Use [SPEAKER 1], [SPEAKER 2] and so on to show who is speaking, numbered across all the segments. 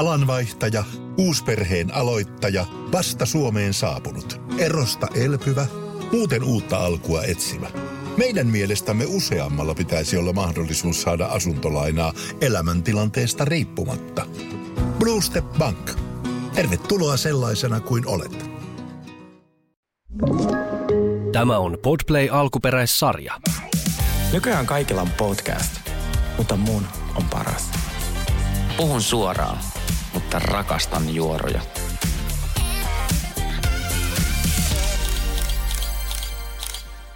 [SPEAKER 1] Alanvaihtaja, uusperheen aloittaja, vasta Suomeen saapunut, erosta elpyvä, muuten uutta alkua etsimä. Meidän mielestämme useammalla pitäisi olla mahdollisuus saada asuntolainaa elämäntilanteesta riippumatta. Blue Step Bank. Tervetuloa sellaisena kuin olet.
[SPEAKER 2] Tämä on Podplay alkuperäissarja.
[SPEAKER 3] Nykyään kaikilla on podcast, mutta mun on paras.
[SPEAKER 4] Puhun suoraan, mutta rakastan juoroja.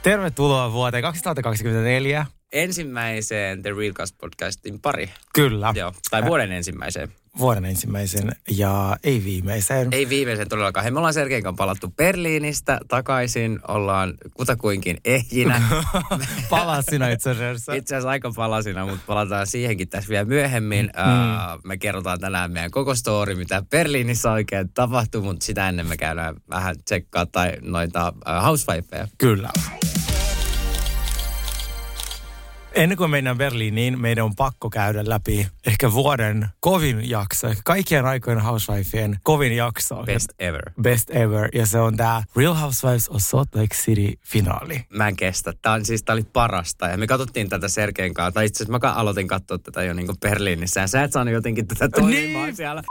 [SPEAKER 3] Tervetuloa vuoteen 2024.
[SPEAKER 4] Ensimmäiseen The Real Cast podcastin pari.
[SPEAKER 3] Kyllä.
[SPEAKER 4] Joo, tai vuoden ensimmäiseen.
[SPEAKER 3] Vuoden ensimmäisen ja ei viimeisen.
[SPEAKER 4] Ei viimeisen todellakaan. Hei, me ollaan Sergein kanssa palattu Berliinistä takaisin. Ollaan kutakuinkin ehjinä.
[SPEAKER 3] Palasina itse asiassa.
[SPEAKER 4] Itse asiassa aika palasina, mutta palataan siihenkin tässä vielä myöhemmin. Mm. Uh, me kerrotaan tänään meidän koko story, mitä Berliinissä oikein tapahtui, mutta sitä ennen me käydään vähän tsekkaa tai noita uh, housewifeja.
[SPEAKER 3] Kyllä. Ennen kuin mennään Berliiniin, meidän on pakko käydä läpi ehkä vuoden kovin jakso. Ehkä kaikkien aikojen Housewifeien kovin jakso.
[SPEAKER 4] Best ever.
[SPEAKER 3] Best ever. Ja se on tämä Real Housewives of Salt Lake City finaali.
[SPEAKER 4] Mä en kestä. Tää, on, siis, tää oli parasta. Ja me katsottiin tätä Sergeen kanssa. Tai itse asiassa mä aloitin katsoa tätä jo niin Berliinissä. Ja sä et saanut jotenkin tätä toimimaan niin. siellä.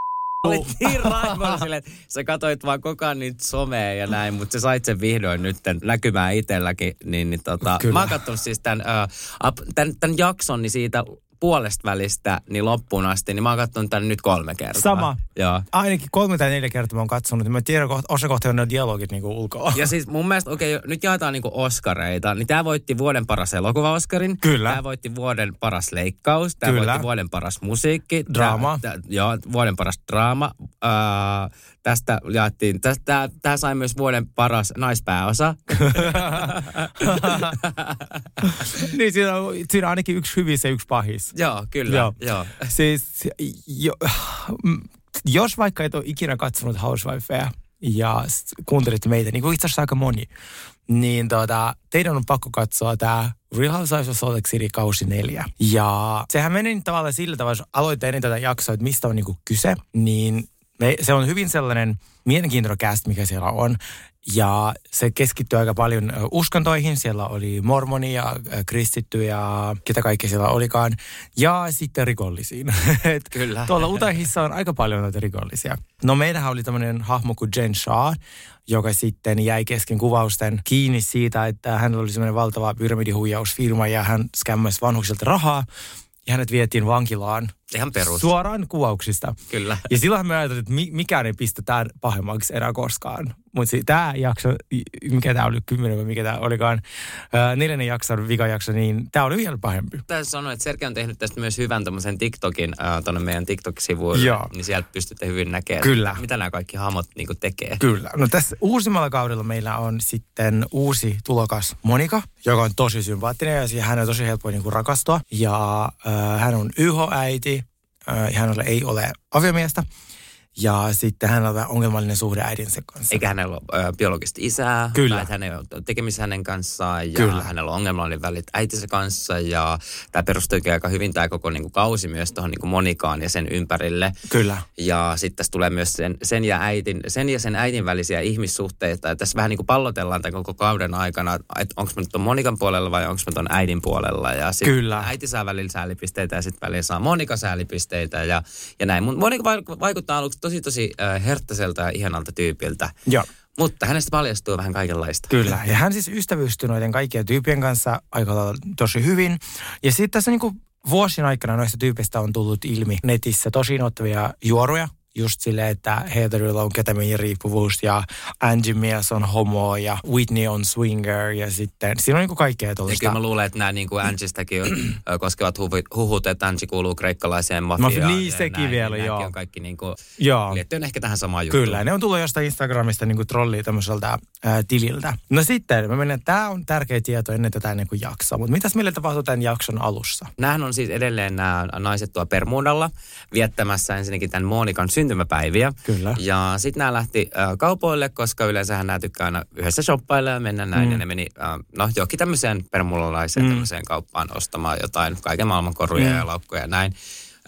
[SPEAKER 4] Olit niin raivolla sille, että sä katsoit vaan koko ajan niitä somea ja näin, mutta sä sait sen vihdoin nyt näkymään itselläkin. Niin, niin tota, mä oon katsonut siis tämän, uh, tämän, tämän jakson niin siitä puolesta välistä niin loppuun asti, niin mä oon katsonut tämän nyt kolme kertaa.
[SPEAKER 3] Sama.
[SPEAKER 4] Joo.
[SPEAKER 3] Ainakin kolme tai neljä kertaa mä oon katsonut. Mä tiedän osa kohtaa on ne dialogit niinku ulkoa.
[SPEAKER 4] Ja siis mun mielestä, okei, okay, nyt jaetaan niinku Oscareita. Niin tää voitti vuoden paras elokuva-Oscarin.
[SPEAKER 3] Kyllä.
[SPEAKER 4] Tää voitti vuoden paras leikkaus. Tää
[SPEAKER 3] Kyllä.
[SPEAKER 4] voitti vuoden paras musiikki.
[SPEAKER 3] Draama.
[SPEAKER 4] Tää, tää, joo, vuoden paras draama. Uh, tästä jaettiin, tästä, tää sai myös vuoden paras naispääosa.
[SPEAKER 3] niin siinä on, siinä on ainakin yksi hyvissä ja yksi pahis.
[SPEAKER 4] Joo, kyllä. Joo. Joo.
[SPEAKER 3] Siis, jo, jos vaikka et ole ikinä katsonut Housewifeja ja kuuntelit meitä, niin kuin itse asiassa aika moni, niin tota, teidän on pakko katsoa tämä Real Housewives of Salt Lake City kausi neljä. Ja sehän meni tavallaan sillä tavalla, jos aloitte ennen tätä jaksoa, että mistä on niinku kyse, niin me, se on hyvin sellainen mielenkiintoinen cast, mikä siellä on. Ja se keskittyy aika paljon uskontoihin. Siellä oli mormonia, kristitty ja ketä kaikkea siellä olikaan. Ja sitten rikollisiin.
[SPEAKER 4] Kyllä.
[SPEAKER 3] Tuolla Utahissa on aika paljon noita rikollisia. No meillähän oli tämmöinen hahmo kuin Jen Shah, joka sitten jäi kesken kuvausten kiinni siitä, että hänellä oli semmoinen valtava pyramidihuijausfirma ja hän skämmäsi vanhuksilta rahaa. Ja hänet vietiin vankilaan
[SPEAKER 4] Ihan perus.
[SPEAKER 3] Suoraan kuvauksista.
[SPEAKER 4] Kyllä.
[SPEAKER 3] Ja silloin me ajattelin, että mikään ei pistetään pahemmaksi enää koskaan. Mutta tämä jakso, mikä tämä oli, kymmenen vai mikä tämä olikaan, ää, neljännen jakson, vikajakso, niin tämä oli vielä pahempi.
[SPEAKER 4] Täytyy sanoa, että Sergei on tehnyt tästä myös hyvän tämmöisen TikTokin tuonne meidän TikTok-sivuille.
[SPEAKER 3] Joo.
[SPEAKER 4] Niin sieltä pystytte hyvin näkemään,
[SPEAKER 3] Kyllä.
[SPEAKER 4] mitä nämä kaikki hahmot niin tekee.
[SPEAKER 3] Kyllä. No tässä uusimmalla kaudella meillä on sitten uusi tulokas Monika, joka on tosi sympaattinen ja hän on tosi helppo niin kuin rakastua. Ja äh, hän on YH-äiti, hänellä ei ole aviomiestä. Ja sitten hänellä on ongelmallinen suhde äidinsä kanssa.
[SPEAKER 4] Eikä hänellä ole ö, biologista isää.
[SPEAKER 3] Kyllä.
[SPEAKER 4] Tai hän ei ole tekemisissä hänen kanssaan. Ja
[SPEAKER 3] Kyllä.
[SPEAKER 4] hänellä on ongelmallinen välit äitinsä kanssa. Ja tämä perustuikin aika hyvin tämä koko niin kuin, kausi myös tuohon niin Monikaan ja sen ympärille.
[SPEAKER 3] Kyllä.
[SPEAKER 4] Ja sitten tässä tulee myös sen, sen, ja äitin, sen ja sen äitin välisiä ihmissuhteita. Ja tässä vähän niin kuin pallotellaan tämän koko kauden aikana, että onko mä nyt ton Monikan puolella vai onko mä ton äidin puolella. Ja sitten
[SPEAKER 3] Kyllä.
[SPEAKER 4] äiti saa välillä säälipisteitä ja sitten välillä saa Monika säälipisteitä ja, ja näin. Mun Monika vaikuttaa aluksi tosi tosi äh, herttäiseltä ja ihanalta tyypiltä.
[SPEAKER 3] Joo.
[SPEAKER 4] Mutta hänestä paljastuu vähän kaikenlaista.
[SPEAKER 3] Kyllä. Ja hän siis ystävystyi noiden kaikkien tyyppien kanssa aika lailla tosi hyvin. Ja sitten tässä niinku vuosien aikana noista tyypeistä on tullut ilmi netissä tosi innoittavia juoruja, just silleen, että Heatherilla on ketamiiniriippuvuus ja Angie mies on homo ja Whitney on swinger ja sitten siinä on niinku kaikkea
[SPEAKER 4] Ja
[SPEAKER 3] tuollaista.
[SPEAKER 4] kyllä mä luulen, että nämä niin kuin Angistakin on, koskevat huhut, että Angie kuuluu kreikkalaiseen mafiaan.
[SPEAKER 3] Mafia- niin,
[SPEAKER 4] ja
[SPEAKER 3] sekin
[SPEAKER 4] näin,
[SPEAKER 3] vielä,
[SPEAKER 4] nämäkin
[SPEAKER 3] joo.
[SPEAKER 4] on kaikki niin kuin,
[SPEAKER 3] Joo.
[SPEAKER 4] liittyen ehkä tähän samaan juttuun.
[SPEAKER 3] Kyllä, ne on tullut jostain Instagramista niin trollia tämmöiseltä ää, tililtä. No sitten, mä menen, tämä on tärkeä tieto ennen tätä ennen kuin jaksoa. Mutta mitäs meille tapahtui tämän jakson alussa?
[SPEAKER 4] Nämähän on siis edelleen nämä naiset tuo Permudalla viettämässä ensinnäkin tämän Monikan syntymäpäiviä.
[SPEAKER 3] Kyllä.
[SPEAKER 4] Ja sitten nämä lähti äh, kaupoille, koska yleensähän nämä tykkää aina yhdessä shoppailla ja mennä näin. Mm. Ja ne meni, äh, no johonkin tämmöiseen permulalaiseen mm. tämmöiseen kauppaan ostamaan jotain, kaiken maailman koruja mm. ja laukkuja ja näin.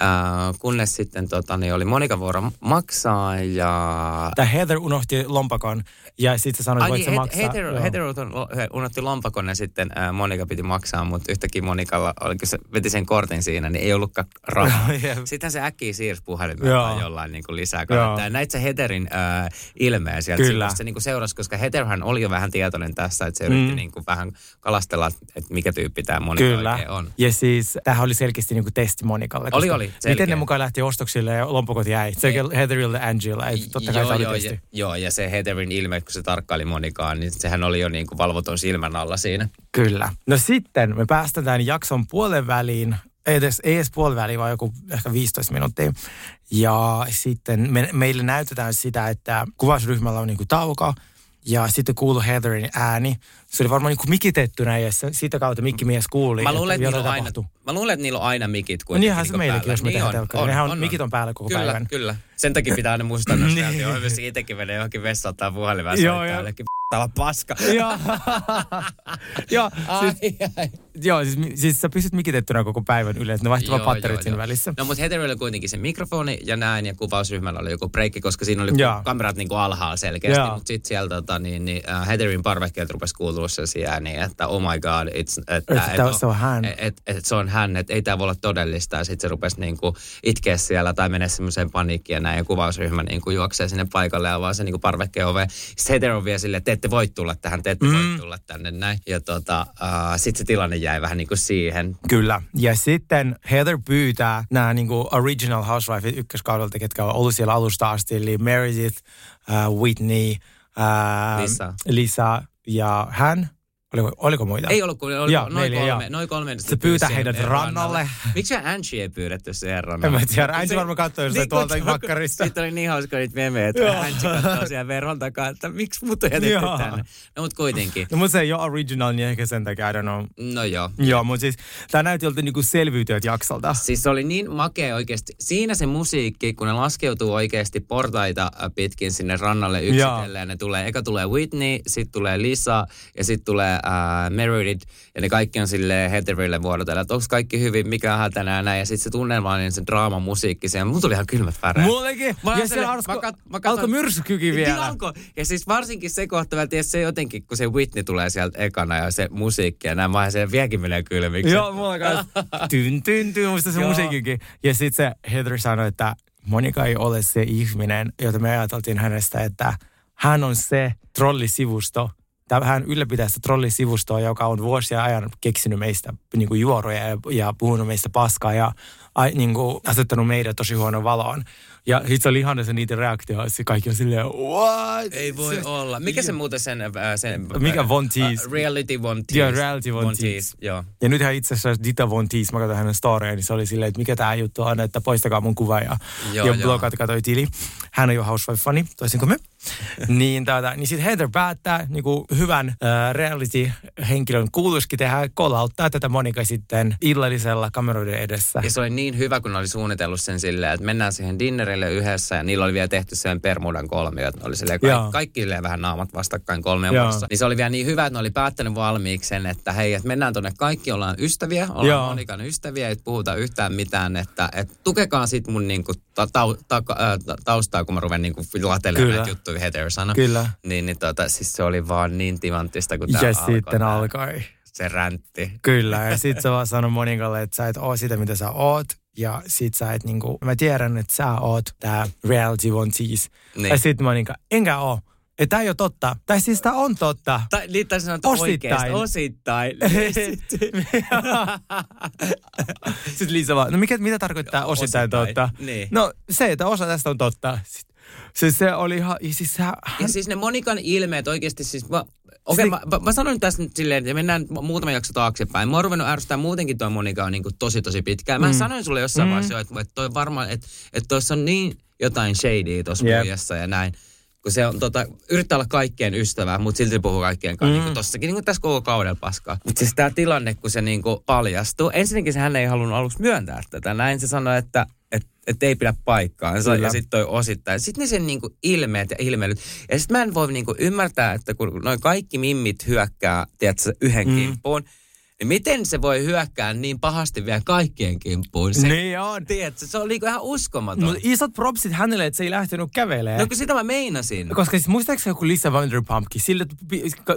[SPEAKER 4] Äh, kunnes sitten tota, niin oli Monika vuoro maksaa ja...
[SPEAKER 3] Tämä Heather unohti lompakon ja sitten sä sanoit,
[SPEAKER 4] Ai
[SPEAKER 3] voit
[SPEAKER 4] niin,
[SPEAKER 3] sä maksaa.
[SPEAKER 4] Heather,
[SPEAKER 3] Joo.
[SPEAKER 4] Heather unohti- lompakon ja sitten äh, Monika piti maksaa, mutta yhtäkkiä Monikalla, oliko se veti sen kortin siinä, niin ei ollutkaan rahaa.
[SPEAKER 3] Jep.
[SPEAKER 4] sitten se äkkiä siirsi tai jollain niin kuin lisää kannattaa. Näit se Heatherin äh, ilmeen sieltä.
[SPEAKER 3] Kyllä.
[SPEAKER 4] Se niin kuin seurasi, koska Heatherhän oli jo vähän tietoinen tässä, että se yritti
[SPEAKER 3] Mm.
[SPEAKER 4] niin kuin vähän kalastella, että mikä tyyppi tämä Monika
[SPEAKER 3] Kyllä.
[SPEAKER 4] oikein on.
[SPEAKER 3] Ja siis tämähän oli selkeästi niinku testi Monikalle.
[SPEAKER 4] Oli, oli,
[SPEAKER 3] Miten
[SPEAKER 4] selkeä.
[SPEAKER 3] ne mukaan lähti ostoksille ja lompakot jäi? Se oli ja Angela. Totta kai
[SPEAKER 4] joo,
[SPEAKER 3] se oli
[SPEAKER 4] joo,
[SPEAKER 3] testi.
[SPEAKER 4] ja, joo, ja se Heatherin ilme, kun se tarkkaili Monikaan, niin sehän oli jo niin kuin valvoton silmän alla siinä.
[SPEAKER 3] Kyllä. No sitten me päästään tämän jakson puolen väliin. Ei edes, ei edes puolen väliin, vaan joku ehkä 15 minuuttia. Ja sitten me, meille näytetään sitä, että kuvausryhmällä on niinku tauko. Ja sitten kuuluu Heatherin ääni. Se oli varmaan niinku mikitettynä ja se- sitä kautta mikkimies kuuli,
[SPEAKER 4] Mä luulen, että
[SPEAKER 3] että
[SPEAKER 4] niillä on aina, mä luulen, että niillä on aina mikit
[SPEAKER 3] No
[SPEAKER 4] kuitenkin.
[SPEAKER 3] niinhän se meilläkin,
[SPEAKER 4] päällä.
[SPEAKER 3] jos me tehdään telkkaria. Nehän on- mikit on päällä koko
[SPEAKER 4] kyllä,
[SPEAKER 3] päivän.
[SPEAKER 4] Kyllä, Sen takia pitää aina muistaa nostaa,
[SPEAKER 3] Niin.
[SPEAKER 4] että joo, jos itsekin menee johonkin vessaan ottaa puhelimeen ja
[SPEAKER 3] Joo, joo.
[SPEAKER 4] p***tava paska.
[SPEAKER 3] Joo. Joo, siis,
[SPEAKER 4] Ai,
[SPEAKER 3] joo siis, siis sä pysyt mikitettynä koko päivän yleensä. Ne vaihtuvat patterit siinä välissä.
[SPEAKER 4] No mutta Heatherilla oli kuitenkin se mikrofoni ja näin ja kuvausryhmällä oli joku breikki, koska siinä oli kamerat niin kuin alhaalla selkeästi. Mutta sitten sieltä tota, niin, niin, uh, Heatherin parvekkeelta rupesi kuulua sellaisia ääniä, että oh my god, it's, että,
[SPEAKER 3] Että tää- se on hän.
[SPEAKER 4] Et, et, et, se on hän, että ei tämä voi olla todellista. Ja sitten se rupesi niin kuin itkeä siellä tai menee semmoiseen paniikkiin ja näin. Ja kuvausryhmä niin kuin juoksee sinne paikalle ja vaan se niin kuin parvekkeen ove. Sitten Heather on vielä silleen, että te ette voi tulla tähän, te ette mm. voi tulla tänne näin. Ja tota, uh, sitten se tilanne jäi vähän niin kuin siihen.
[SPEAKER 3] Kyllä. Ja sitten Heather pyytää nämä niinku Original Housewife ykköskaudelta, ketkä on ollut siellä alusta asti, eli Meredith, uh, Whitney, uh,
[SPEAKER 4] Lisa.
[SPEAKER 3] Lisa ja hän. Oliko, oliko muita?
[SPEAKER 4] Ei ollut oli
[SPEAKER 3] Joo,
[SPEAKER 4] noin
[SPEAKER 3] neljä,
[SPEAKER 4] kolme, noin kolme.
[SPEAKER 3] Se pyytää heidät rannalle.
[SPEAKER 4] Miksi Angie ei pyydetty siihen
[SPEAKER 3] En
[SPEAKER 4] rannalle?
[SPEAKER 3] mä tiedä, Angie varmaan katsoi jostain tuolta
[SPEAKER 4] kun-
[SPEAKER 3] makkarista.
[SPEAKER 4] Sitten oli niin hauska niitä memejä, että Angie katsoo siellä verhon takaa, että miksi mut on jätetty tänne. No mut kuitenkin.
[SPEAKER 3] No, mutta se ei ole original, niin ehkä sen takia, I don't know.
[SPEAKER 4] No joo.
[SPEAKER 3] Joo, mutta siis tämä näytti jolta niinku selviytyjät jaksolta.
[SPEAKER 4] Siis se oli niin makea oikeasti. Siinä se musiikki, kun ne laskeutuu oikeasti portaita äh, pitkin sinne rannalle yksitellen. Ne tulee, eka tulee Whitney, sitten tulee Lisa ja sitten tulee äh, Meredith. Ja ne kaikki on sille Heatherille vuorotella, että onko kaikki hyvin, mikä hätänä ja näin. Ja sitten se tunnelmallinen, se draama musiikki siellä. Mulla tuli ihan kylmät väreet.
[SPEAKER 3] Mullekin.
[SPEAKER 4] Mä
[SPEAKER 3] ja siellä
[SPEAKER 4] mä
[SPEAKER 3] alkoi
[SPEAKER 4] kat- mä
[SPEAKER 3] alko
[SPEAKER 4] Niin
[SPEAKER 3] vielä.
[SPEAKER 4] alkoi. Ja siis varsinkin se kohta, vielä tiedät, se jotenkin, kun se Whitney tulee sieltä ekana ja se musiikki ja nämä, se vieläkin menee kylmiksi.
[SPEAKER 3] Joo, mulla kanssa. Tyn, tyn, tyn, musta se musiikkikin. Ja sitten se Heather sanoi, että Monika ei ole se ihminen, jota me ajateltiin hänestä, että hän on se trollisivusto, tai hän ylläpitää sitä trollisivustoa, joka on vuosia ajan keksinyt meistä niin kuin juoroja ja, ja puhunut meistä paskaa ja ai, niin kuin, asettanut meidät tosi huonoon valoon. Ja se oli ihana se niiden reaktio, se kaikki on silleen, what?
[SPEAKER 4] Ei voi
[SPEAKER 3] se,
[SPEAKER 4] olla. Mikä se muuten sen... Äh, sen
[SPEAKER 3] Mikä Von Teese?
[SPEAKER 4] Uh, reality Von Teese.
[SPEAKER 3] Joo, Reality Von Teese.
[SPEAKER 4] Joo.
[SPEAKER 3] Ja nythän itse asiassa Dita Von Teese, mä katsoin hänen storya, niin se oli silleen, että mikä tämä juttu on, että poistakaa mun kuva ja,
[SPEAKER 4] Joo,
[SPEAKER 3] ja
[SPEAKER 4] joo.
[SPEAKER 3] blokaatka toi tili. Hän on jo housewife-fani, toisin kuin me. Niin tota, niin sitten Heather päättää niin kuin hyvän äh, reality-henkilön kuuluisikin tehdä, kolauttaa tätä Monika sitten illallisella kameroiden edessä.
[SPEAKER 4] Ja se oli niin hyvä, kun oli suunnitellut sen silleen, että mennään siihen dinnerille yhdessä ja niillä oli vielä tehty sen Permudan kolmio, että ne oli silleen kaikki silleen vähän naamat vastakkain
[SPEAKER 3] Joo.
[SPEAKER 4] kanssa. Niin se oli vielä niin hyvä, että ne oli päättänyt valmiiksi sen, että hei, että mennään tonne kaikki, ollaan ystäviä, ollaan
[SPEAKER 3] Joo.
[SPEAKER 4] Monikan ystäviä, ei puhuta yhtään mitään, että, että tukekaa sit mun niinku ta, ta, ta, ta, taustaa, kun mä ruven niinku latelemaan näitä juttuja, Heather sanoi.
[SPEAKER 3] Kyllä.
[SPEAKER 4] Niin, niin tota, siis se oli vaan niin timanttista, kun
[SPEAKER 3] Ja
[SPEAKER 4] tää
[SPEAKER 3] sitten
[SPEAKER 4] tää-
[SPEAKER 3] alkoi.
[SPEAKER 4] Se räntti.
[SPEAKER 3] Kyllä, ja sit se vaan sanoi Monikalle, että sä et oo sitä, mitä sä oot. Ja sit sä et niinku, mä tiedän, että sä oot tää reality one tease.
[SPEAKER 4] Niin.
[SPEAKER 3] Ja sit Monika, enkä oo. Että tää ei oo totta. Tai siis tää on totta.
[SPEAKER 4] Tai niin tai että
[SPEAKER 3] Osittain.
[SPEAKER 4] osittain.
[SPEAKER 3] Sitten Liisa vaan, no mikä, mitä tarkoittaa osittain,
[SPEAKER 4] Osittain,
[SPEAKER 3] totta?
[SPEAKER 4] niin.
[SPEAKER 3] No se, että osa tästä on totta. Sit, se, se oli ihan, ja siis hän,
[SPEAKER 4] Ja siis ne Monikan ilmeet oikeasti siis... Mä, Okei, okay, mä, mä, sanon nyt tässä nyt silleen, että mennään muutama jakso taaksepäin. Mä oon ruvennut ärsyttää muutenkin toi Monika on niin kuin tosi tosi pitkään. Mä mm. sanoin sulle jossain mm. vaiheessa että, että toi varmaan, että, että tuossa on niin jotain shadyä tuossa muijassa ja näin. Kun se on, tota, yrittää olla kaikkien ystävä, mutta silti puhuu kaikkien kanssa. Mm. Niin kuin tossakin, niin kuin tässä koko kaudella paskaa. Mutta siis tämä tilanne, kun se niin kuin paljastuu. Ensinnäkin se hän ei halunnut aluksi myöntää tätä. Näin se sanoi, että et, et ei pidä paikkaansa.
[SPEAKER 3] Kyllä.
[SPEAKER 4] Ja sitten toi osittain. Sitten ne sen niinku ilmeet ja ilmeilyt. Ja sitten mä en voi niinku ymmärtää, että kun noin kaikki mimmit hyökkää, tiedätkö, yhden mm. kimppuun, Niin miten se voi hyökkää niin pahasti vielä kaikkien kimppuun? Se,
[SPEAKER 3] Niin on.
[SPEAKER 4] tiedätkö, se on niinku ihan uskomaton.
[SPEAKER 3] Mutta isot propsit hänelle, että se ei lähtenyt kävelemään.
[SPEAKER 4] no kun sitä mä meinasin.
[SPEAKER 3] Koska siis muistaakseni joku Lisa Vanderpumpkin, sille,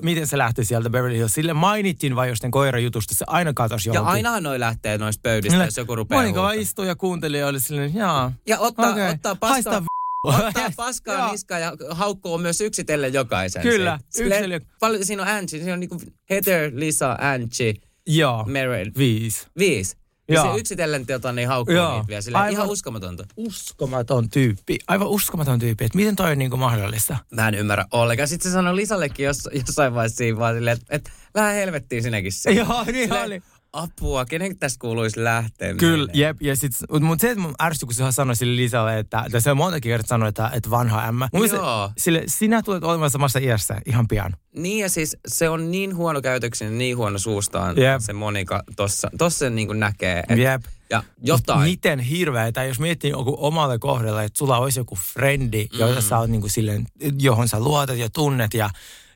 [SPEAKER 3] miten se lähti sieltä Beverly Hills, sille mainittiin vai jostain koirajutusta, se aina katosi
[SPEAKER 4] Ja
[SPEAKER 3] johonkin.
[SPEAKER 4] ainahan noi lähtee noista pöydistä, jos joku rupeaa
[SPEAKER 3] Monika vaan istui ja kuunteli ja oli silleen, jaa.
[SPEAKER 4] Ja ottaa,
[SPEAKER 3] okei.
[SPEAKER 4] ottaa paskaa, ottaa paskaa
[SPEAKER 3] Joo.
[SPEAKER 4] niskaan ja haukkuu myös yksitellen jokaisen.
[SPEAKER 3] Kyllä, yksitellen.
[SPEAKER 4] Paljon siinä on Angie, siinä on niinku Heather, Lisa, Angie,
[SPEAKER 3] Joo,
[SPEAKER 4] Meryl,
[SPEAKER 3] viisi.
[SPEAKER 4] viisi. Ja se yksitellen tota, niin haukkuu
[SPEAKER 3] Joo.
[SPEAKER 4] niitä vielä. Silleen,
[SPEAKER 3] Aivan.
[SPEAKER 4] ihan uskomatonta.
[SPEAKER 3] Uskomaton tyyppi. Aivan uskomaton tyyppi. Että miten toi on niinku mahdollista?
[SPEAKER 4] Mä en ymmärrä ollenkaan. Sitten se sanoi Lisallekin jos, jossain vaiheessa siinä vaan silleen, että, että lähde helvettiin sinäkin se.
[SPEAKER 3] Joo, niin
[SPEAKER 4] Silleen,
[SPEAKER 3] oli.
[SPEAKER 4] Apua, kenen tästä kuuluisi lähteä
[SPEAKER 3] Kyllä,
[SPEAKER 4] meille?
[SPEAKER 3] jep. Ja sit, mutta se, että mun ärsytyi, kun se sanoi sille Lisalle, että, että se on montakin kertaa sanonut, että, että vanha ämmä. Mun
[SPEAKER 4] Joo.
[SPEAKER 3] Sille, sinä tulet olemaan samassa iässä ihan pian.
[SPEAKER 4] Niin ja siis se on niin huono käytöksen, niin huono suustaan
[SPEAKER 3] Jep.
[SPEAKER 4] se Monika tossa. Tossa sen niin kuin näkee. Et,
[SPEAKER 3] Jep.
[SPEAKER 4] Ja jotain.
[SPEAKER 3] Miten hirveä, tai jos miettii joku omalle kohdalle, että sulla olisi joku frendi,
[SPEAKER 4] Mm.
[SPEAKER 3] jota sä oot niinku silleen, johon sä luotat ja tunnet ja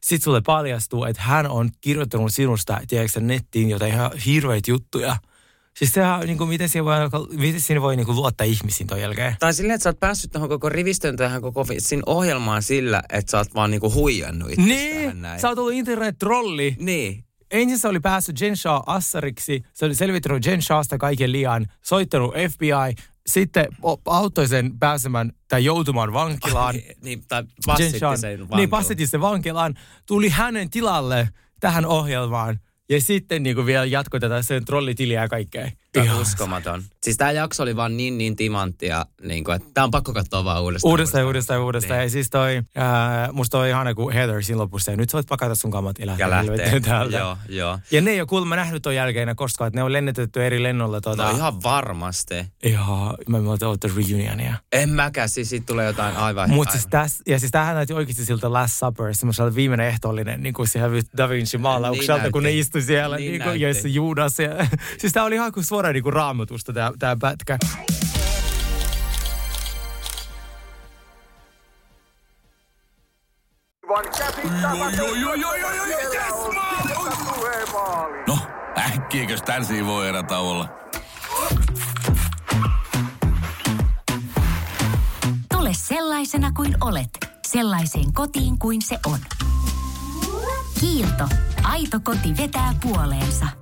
[SPEAKER 3] sit sulle paljastuu, että hän on kirjoittanut sinusta, tiedätkö, nettiin jotain ihan hirveitä juttuja. Siis sehän on niinku, miten siinä voi, miten siinä voi niinku luottaa ihmisiin ton jälkeen?
[SPEAKER 4] Tai silleen, että sä oot päässyt tuohon koko rivistön tähän koko siinä ohjelmaan sillä, että sä oot vaan niinku huijannut itse
[SPEAKER 3] Niin,
[SPEAKER 4] tähän näin.
[SPEAKER 3] sä oot ollut internet-trolli.
[SPEAKER 4] Niin.
[SPEAKER 3] Ensin se oli päässyt Jen Shaw assariksi, se oli selvittänyt Jen Shawsta kaiken liian, soittanut FBI, sitten auttoi sen pääsemään tai joutumaan vankilaan.
[SPEAKER 4] niin, tai passitti sen
[SPEAKER 3] Niin,
[SPEAKER 4] vankilaan.
[SPEAKER 3] passitti sen vankilaan, tuli hänen tilalle tähän ohjelmaan ja sitten niin kuin vielä jatkoi tätä sen trollitiliä ja kaikkea.
[SPEAKER 4] Tämä
[SPEAKER 3] Ihan
[SPEAKER 4] on uskomaton. Siis tämä jakso oli vaan niin niin timanttia, niin kuin, että tämä on pakko katsoa vaan uudestaan.
[SPEAKER 3] Uudestaan ja uudestaan ja uudestaan.
[SPEAKER 4] Niin.
[SPEAKER 3] Ja siis toi, ää, musta toi ihana kuin Heather siinä lopussa. Ja nyt sä voit pakata sun kamat ja lähteä,
[SPEAKER 4] Ja lähtee.
[SPEAKER 3] täältä.
[SPEAKER 4] Joo, joo.
[SPEAKER 3] Ja ne ei ole kuulemma nähnyt ton jälkeen koskaan, että ne on lennetetty eri lennolla. Tuota,
[SPEAKER 4] No ihan varmasti.
[SPEAKER 3] Ihan, mä en malta odottaa reunionia.
[SPEAKER 4] En mäkään, siis siitä tulee jotain aivan...
[SPEAKER 3] Mutta siis tässä, ja siis tämähän näytti oikeasti siltä Last Supper, semmoisella viimeinen ehtoollinen, niin kuin siellä Da Vinci maalaukselta,
[SPEAKER 4] Niin
[SPEAKER 3] kun ne istui siellä,
[SPEAKER 4] Niin
[SPEAKER 3] niin, kuin. Jeesus Juudas. Ja, siis tämä oli ihan kuin suoraan niin kuin raamatusta tämä, tämä pätkä.
[SPEAKER 5] No, äkkiäkös tän voi erä olla?
[SPEAKER 6] Tule sellaisena kuin olet, sellaiseen kotiin kuin se on. Kiilto. Aito koti vetää puoleensa.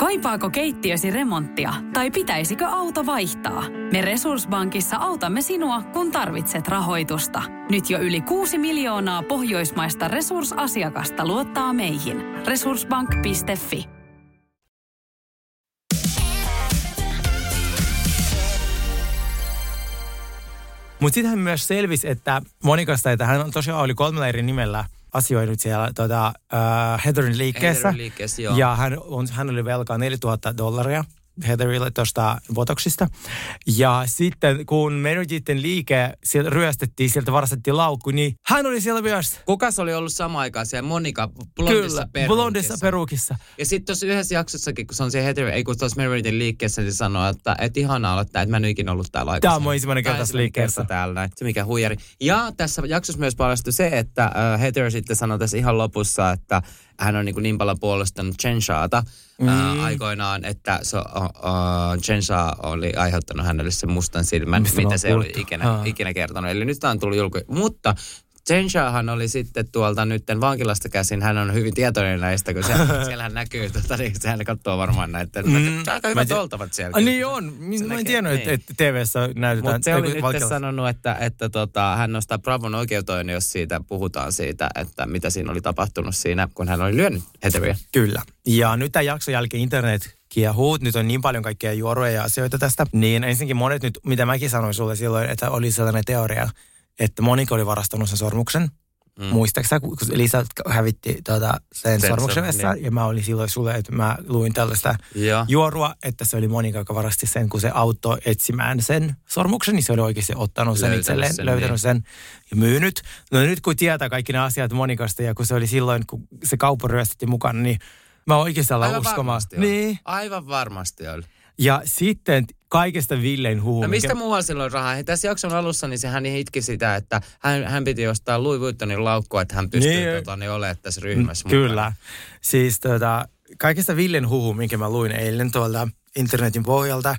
[SPEAKER 7] Kaipaako keittiösi remonttia tai pitäisikö auto vaihtaa? Me Resurssbankissa autamme sinua, kun tarvitset rahoitusta. Nyt jo yli 6 miljoonaa pohjoismaista resursasiakasta luottaa meihin. Resurssbank.fi
[SPEAKER 3] Mutta sitten myös selvisi, että Monikasta, että hän tosiaan oli kolmella eri nimellä asioinut siellä tota, uh, Heatherin liikkeessä.
[SPEAKER 4] Heatherin liikkeessä, joo.
[SPEAKER 3] Ja hän, on, hän oli velkaa 4000 dollaria Heatherille tuosta Botoxista. Ja sitten kun Meredithin liike sieltä ryöstettiin, sieltä varastettiin laukku, niin hän oli siellä myös.
[SPEAKER 4] Kukas oli ollut sama aikaan siellä Monika blondissa
[SPEAKER 3] Kyllä,
[SPEAKER 4] perukissa?
[SPEAKER 3] blondissa perukissa.
[SPEAKER 4] Ja sitten tuossa yhdessä jaksossakin, kun se on se Heather, ei kun tuossa Meredithin liikkeessä, niin se sanoo, että et ihanaa olla tää, että mä en ikinä ollut täällä aikaisemmin.
[SPEAKER 3] Tämä on mun ensimmäinen kerta tässä liikkeessä.
[SPEAKER 4] täällä näin. Se mikä huijari. Ja tässä jaksossa myös paljastui se, että äh, Heather sitten sanoi tässä ihan lopussa, että hän on niin, kuin niin paljon puolustanut Chenshaata mm. äh, aikoinaan, että se, uh, uh, Chensha oli aiheuttanut hänelle sen mustan silmän,
[SPEAKER 3] Mistä
[SPEAKER 4] mitä se oli ikinä, ikinä kertonut. Eli nyt tämä on tullut julki. Mutta Chenshahan oli sitten tuolta nytten vankilasta käsin, hän on hyvin tietoinen näistä, kun se, siellähän näkyy, tota, niin sehän katsoo varmaan näitä. Mm, aika hyvät
[SPEAKER 3] tiedän-
[SPEAKER 4] oltavat siellä.
[SPEAKER 3] Ah, niin on.
[SPEAKER 4] Se
[SPEAKER 3] Mä en tiennyt, että,
[SPEAKER 4] niin.
[SPEAKER 3] että TV-ssä näytetään.
[SPEAKER 4] Mutta se oli nyt sanonut, että, että tota, hän nostaa Bravon oikeuteen, jos siitä puhutaan siitä, että mitä siinä oli tapahtunut siinä, kun hän oli lyönyt Heatheria.
[SPEAKER 3] Kyllä. Ja nyt tämän jakson jälkeen internet kiehuu. Nyt on niin paljon kaikkia juoruja ja asioita tästä. Niin ensinnäkin monet nyt, mitä mäkin sanoin sulle silloin, että oli sellainen teoria, että Monika oli varastanut sen sormuksen. Mm. Muistaaksä, kun Lisa hävitti tuota, sen
[SPEAKER 4] Sen
[SPEAKER 3] sormuksen
[SPEAKER 4] niin.
[SPEAKER 3] ja mä olin silloin sulle, että mä luin tällaista
[SPEAKER 4] Joo.
[SPEAKER 3] juorua, että se oli Monika, joka varasti sen, kun se auttoi etsimään sen sormuksen, niin se oli oikeasti ottanut sen
[SPEAKER 4] Löytänyt
[SPEAKER 3] itselleen,
[SPEAKER 4] sen,
[SPEAKER 3] löytänyt
[SPEAKER 4] niin.
[SPEAKER 3] sen ja myynyt. No nyt kun tietää kaikki nämä asiat Monikasta ja kun se oli silloin, kun se kauppa ryöstettiin mukana, niin mä oikeasti aloin
[SPEAKER 4] Aivan
[SPEAKER 3] uskomaan.
[SPEAKER 4] varmasti oli.
[SPEAKER 3] Niin.
[SPEAKER 4] Aivan varmasti oli.
[SPEAKER 3] Ja sitten kaikesta Villen huhu.
[SPEAKER 4] No mistä muualla silloin rahaa? Hei, tässä jakson alussa niin sehän itki sitä, että hän, hän piti ostaa Louis Vuittonin laukkua, että hän pystyy
[SPEAKER 3] Niin.
[SPEAKER 4] tota, niin olemaan tässä ryhmässä
[SPEAKER 3] Kyllä. Siis tota, kaikesta Villen huhu, minkä mä luin eilen tuolta internetin pohjalta,